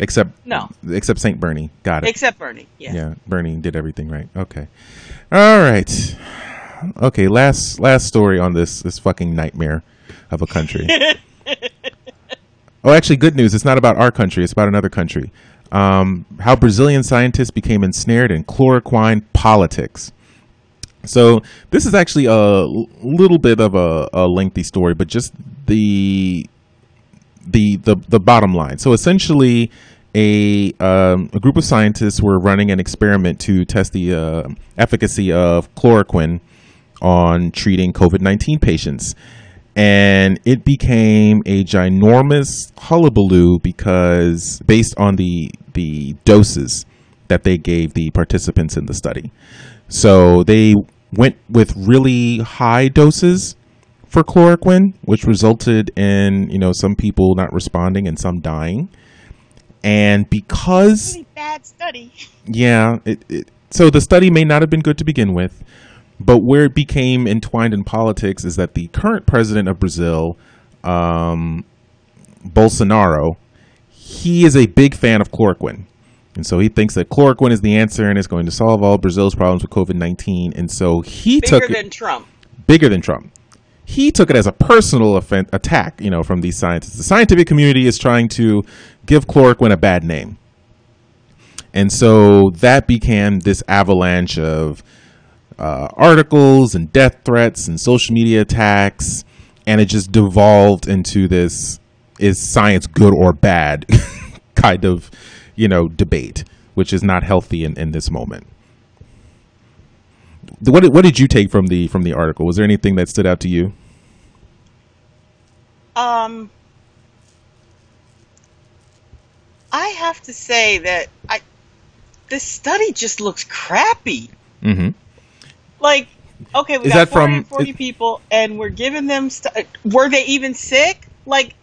Except No. except Saint Bernie. Got it. Except Bernie. Yeah. yeah, Bernie did everything right. Okay. All right. Okay, last last story on this this fucking nightmare of a country. *laughs* oh, actually, good news. It's not about our country. It's about another country. Um, how Brazilian scientists became ensnared in chloroquine politics. So this is actually a little bit of a, a lengthy story, but just the the the the bottom line. So essentially, a um, a group of scientists were running an experiment to test the uh, efficacy of chloroquine on treating COVID nineteen patients, and it became a ginormous hullabaloo because based on the the doses that they gave the participants in the study. So they went with really high doses for chloroquine, which resulted in you know some people not responding and some dying. And because Really bad study. *laughs* yeah, it, it, so the study may not have been good to begin with, but where it became entwined in politics is that the current president of Brazil, um, Bolsonaro, he is a big fan of chloroquine. And so he thinks that chloroquine is the answer and is going to solve all Brazil's problems with COVID 19. And so he Bigger took it than Trump. bigger than Trump. He took it as a personal offen- attack, you know, from these scientists. The scientific community is trying to give chloroquine a bad name. And so that became this avalanche of uh, articles and death threats and social media attacks. And it just devolved into this is science good or bad *laughs* kind of, you know, debate, which is not healthy in, in this moment what did, what did you take from the from the article? Was there anything that stood out to you? Um, I have to say that I this study just looks crappy. Mm-hmm. Like, okay, we Is got that from- people, and we're giving them. St- were they even sick? Like,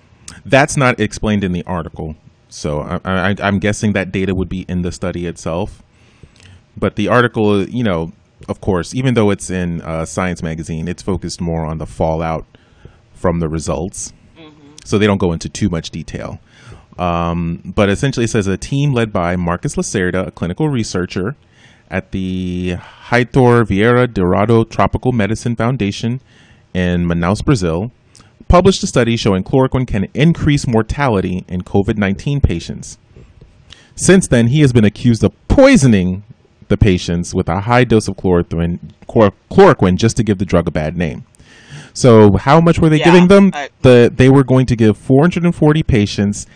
*laughs* That's not explained in the article, so I, I, I'm guessing that data would be in the study itself. But the article, you know, of course, even though it's in uh, Science magazine, it's focused more on the fallout from the results, so they don't go into too much detail. Um, but essentially, it says a team led by Marcus Lacerda, a clinical researcher at the Heitor Vieira Dourado Tropical Medicine Foundation in Manaus, Brazil, published a study showing chloroquine can increase mortality in COVID 19 patients. Since then, he has been accused of poisoning the patients with a high dose of chloroquine, chlor- chloroquine just to give the drug a bad name. So, how much were they Yeah, giving them? I- the they were going to give 440 patients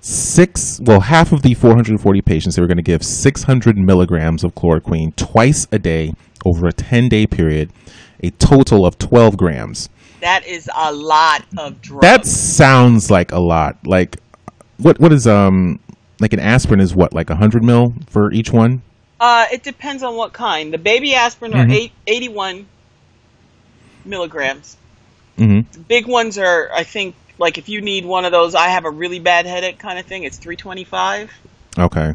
six. Well, half of the 440 patients they were going to give 600 milligrams of chloroquine twice a day over a 10 day period, a total of 12 grams. that is a lot of drugs. That sounds like a lot. Like, what what is um like an aspirin is what like 100 mil for each one? Uh, it depends on what kind. The baby aspirin are Mhm. eight, 81 milligrams. Mm-hmm. Big ones are, I think, like if you need one of those, I have a really bad headache kind of thing. It's 325. Okay.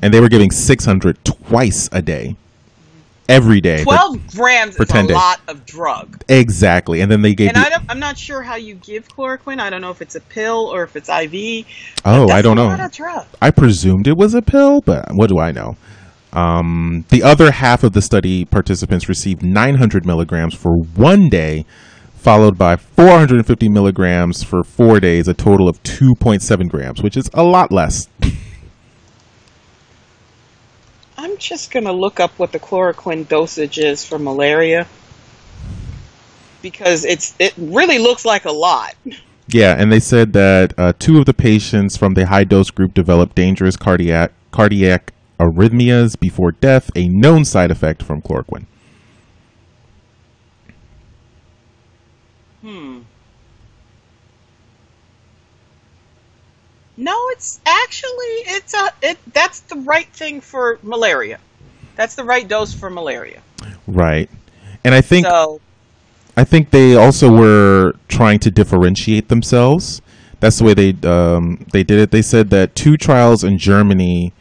And they were giving 600 twice a day, every day. for- 12 grams for is 10 a days. lot of drug. exactly. And then they gave. And I don't, I'm not sure how you give chloroquine. I don't know if it's a pill or if it's IV. oh, I don't know. lot of drug. I presumed it was a pill, but what do I know? Um, the other half of the study participants received 900 milligrams for one day, followed by 450 milligrams for four days, a total of 2.7 grams, which is a lot less. I'm just going to look up what the chloroquine dosage is for malaria because it's it really looks like a lot. Yeah, and they said that uh, two of the patients from the high dose group developed dangerous cardiac cardiac arrhythmias before death, a known side effect from chloroquine. Hmm. No, it's actually it's a it that's the right thing for malaria. That's the right dose for malaria. Right. And I think so I think they also were trying to differentiate themselves. That's the way they um, they did it. They said that two trials in Germany,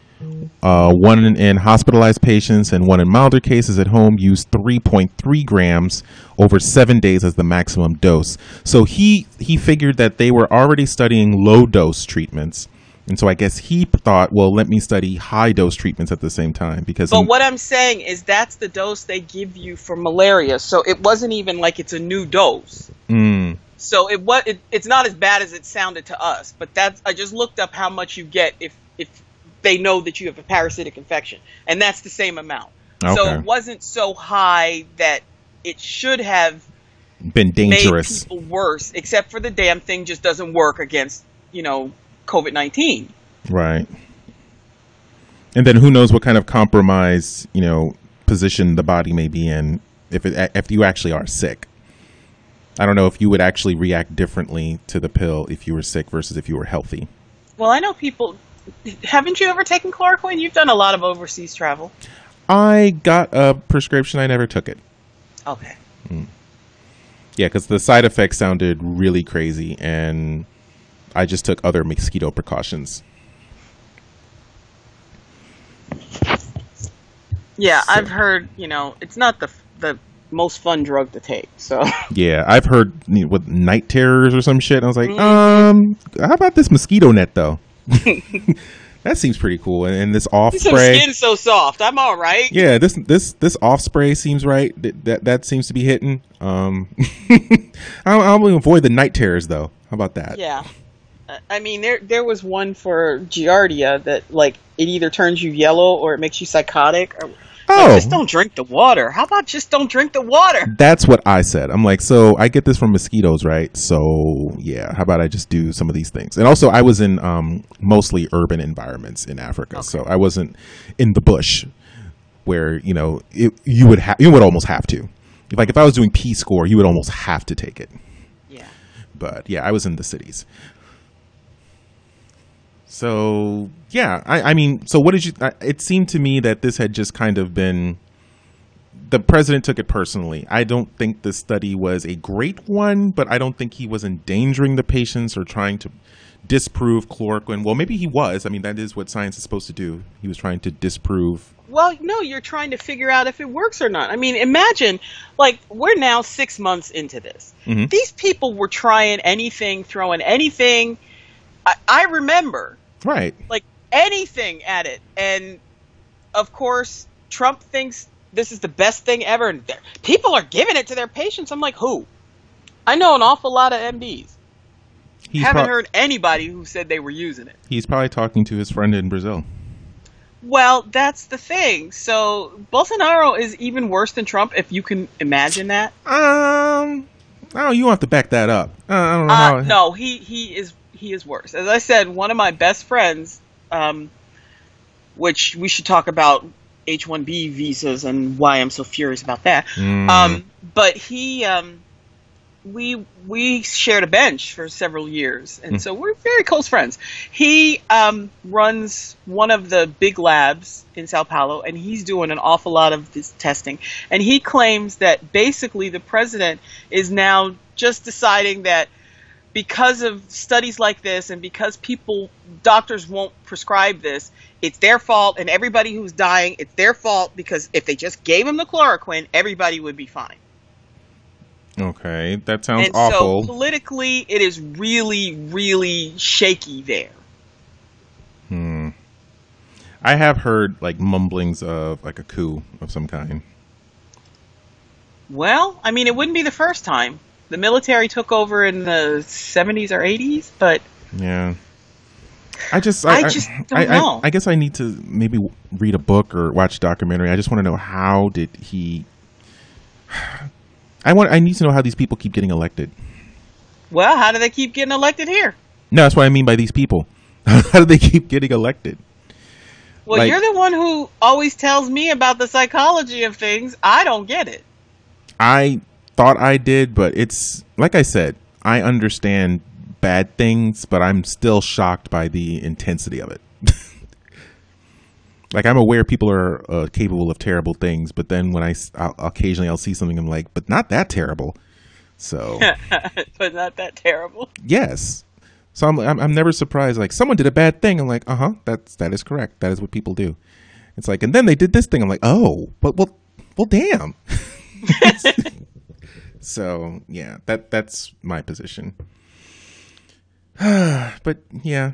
uh, one in, hospitalized patients and one in milder cases at home, used 3.3 grams over seven days as the maximum dose. So he he figured that they were already studying low dose treatments, And so I guess he thought, well, let me study high dose treatments at the same time because. But what I'm saying is that's the dose they give you for malaria. So it wasn't even like it's a new dose. Mm, So it was it, it's not as bad as it sounded to us. But that's I just looked up how much you get if if they know that you have a parasitic infection, and that's the same amount. So it wasn't so high that it should have been dangerous. made people worse. Except for the damn thing just doesn't work against you know COVID nineteen. Right. And then who knows what kind of compromise, you know, position the body may be in if it if you actually are sick. I don't know if you would actually react differently to the pill if you were sick versus if you were healthy. Well, I know people. Haven't you ever taken chloroquine? You've done a lot of overseas travel. I got a prescription. I never took it. Okay. Yeah, because the side effects sounded really crazy, and I just took other mosquito precautions. Yeah, So- I've heard. You know, it's not the the most fun drug to take. So *laughs* Yeah, I've heard you know, with night terrors or some shit. I was like, Mm-hmm. um, how about this mosquito net though? *laughs* that seems pretty cool. And, and this off spray. skin's so soft. I'm all right. Yeah, this this this off spray seems right. That that, that seems to be hitting. Um, *laughs* I'll, I'll avoid the night terrors though. How about that? Yeah. I mean, there there was one for Giardia that like it either turns you yellow or it makes you psychotic. Or, Oh. like, just don't drink the water. How about just don't drink the water? That's what I said. I'm like, so I get this from mosquitoes, right? So yeah, how about I just do some of these things? And also, I was in um, mostly urban environments in Africa, so I wasn't in the bush where you know it, you would have you would almost have to. Like if I was doing Peace Corps, you would almost have to take it. Yeah. But yeah, I was in the cities. So yeah, I, I mean, so what did you? I- It seemed to me that this had just kind of been. The president took it personally. I don't think the study was a great one, but I don't think he was endangering the patients or trying to disprove chloroquine. Well, maybe he was. I mean, that is what science is supposed to do. He was trying to disprove. Well, no, you're trying to figure out if it works or not. I mean, imagine, like, we're now six months into this. Mhm. These people were trying anything, throwing anything. I, I remember, Right. like, anything at it. And, of course, Trump thinks this is the best thing ever. And people are giving it to their patients. I'm like, who? I know an awful lot of MDs. He's, Haven't prob- heard anybody who said they were using it. he's probably talking to his friend in Brazil. Well, that's the thing. So Bolsonaro is even worse than Trump, if you can imagine that. Um, oh, you have to back that up. Uh, I don't know. Uh, no, he he is he is worse. As I said, one of my best friends, um, which we should talk about H-1B visas and why I'm so furious about that. Mm. Um, but he, um, we we shared a bench for several years, and Mm. so we're very close friends. He um, runs one of the big labs in Sao Paulo, and he's doing an awful lot of this testing. And he claims that basically the president is now just deciding that because of studies like this and because people doctors won't prescribe this it's their fault and everybody who's dying it's their fault because if they just gave them the chloroquine everybody would be fine Okay, that sounds and awful. so politically it is really really shaky there Hmm. I have heard like mumblings of like a coup of some kind. well i mean it wouldn't be the first time the military took over in the 70s or 80s but Yeah. I just, I just don't I, know. I, guess I need to maybe read a book or watch a documentary. I just want to know how did he. *sighs* I want. I need to know how these people keep getting elected. well how do they keep getting elected here No, that's what I mean by these people. *laughs* how do they keep getting elected? well Like- you're the one who always tells me about the psychology of things i don't get it I thought I did, but it's like I said. I understand bad things, but I'm still shocked by the intensity of it. *laughs* like I'm aware people are uh, capable of terrible things, but then when I I'll, occasionally I'll see something, I'm like, but not that terrible. So *laughs* but not that terrible yes, so I'm, I'm I'm never surprised. Like someone did a bad thing, I'm like, uh huh, that's that is correct. That is what people do. It's like, and then they did this thing. I'm like, oh, but well, well, damn. *laughs* so yeah, that that's my position. *sighs* but yeah,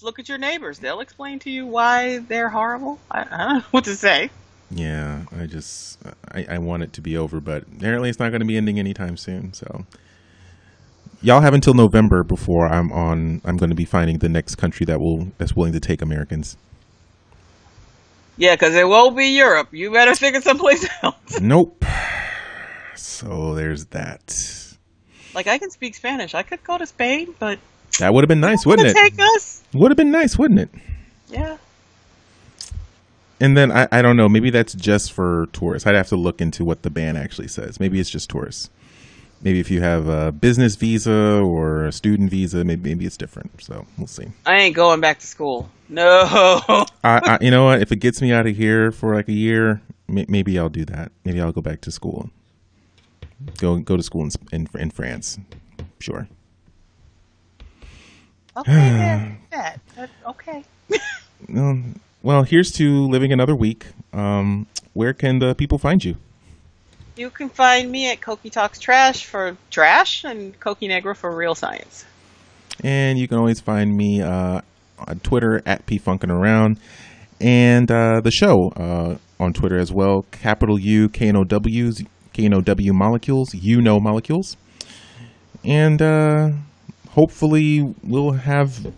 neighbors. Look at your neighbors. They'll explain to you why they're horrible. I, I don't know *laughs* what to say. Yeah, I just I, I want it to be over, but apparently it's not going to be ending anytime soon. So y'all have until November before I'm on. I'm going to be finding the next country that will that's willing to take Americans. Yeah, because it won't be Europe. You better figure someplace *laughs* else. Nope. So there's that. like I can speak Spanish. I could go to Spain, but That would have been nice, wouldn't it? take us. Would have been nice, wouldn't it? Yeah. And then I, I don't know. Maybe that's just for tourists. I'd have to look into what the ban actually says. Maybe it's just tourists. Maybe if you have a business visa or a student visa, maybe maybe it's different. So we'll see. I ain't going back to school. No. *laughs* I, I you know what? If it gets me out of here for like a year, may, maybe I'll do that. Maybe I'll go back to school. Go go to school in in, in France. Sure. Okay. *sighs* That. Okay. *laughs* Um, well, here's to living another week. Um, where can the people find you? You can find me at Koki Talks Trash for trash and Koki Negra for real science. And you can always find me uh, on Twitter at pfunkin' and uh, the show uh, on Twitter as well. Capital U K N O W's K N O W molecules. You know molecules. And uh, hopefully we'll have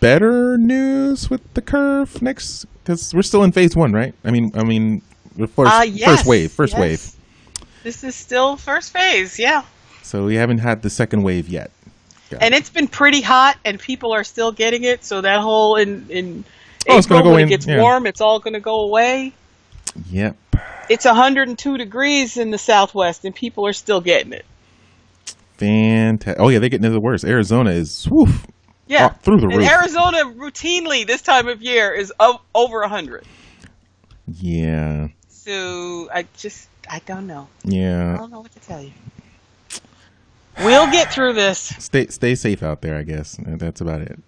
better news with the curve next because we're still in phase one, right? I mean, I mean, first, Ah, yes, first wave, first yes. wave. This is still first phase, yeah. So we haven't had the second wave yet. Got And it. it's been pretty hot, and people are still getting it. So that whole in in Oh, it's gonna go when in, it gets yeah. warm, it's all going to go away. Yep. It's 102 degrees in the Southwest, and people are still getting it. Fantastic. Oh yeah, they're getting the worst. Arizona is woof, Yeah, through the and roof. Arizona routinely this time of year is o- over 100. Yeah, So I just I don't know. Yeah. I don't know what to tell you. We'll get through this. Stay stay safe out there. I guess that's about it.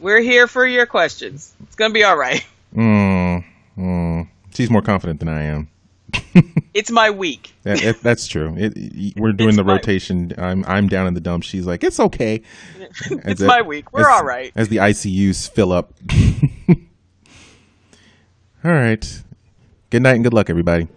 We're here for your questions. It's gonna be all right. Mm, mm. She's more confident than I am. *laughs* It's my week. That, that- that's true. It, we're doing It's the rotation. I'm I'm down in the dumps. She's like, it's okay. *laughs* it's my week. We're as- all right. As the ICUs fill up. *laughs* all right. Good night and good luck, everybody.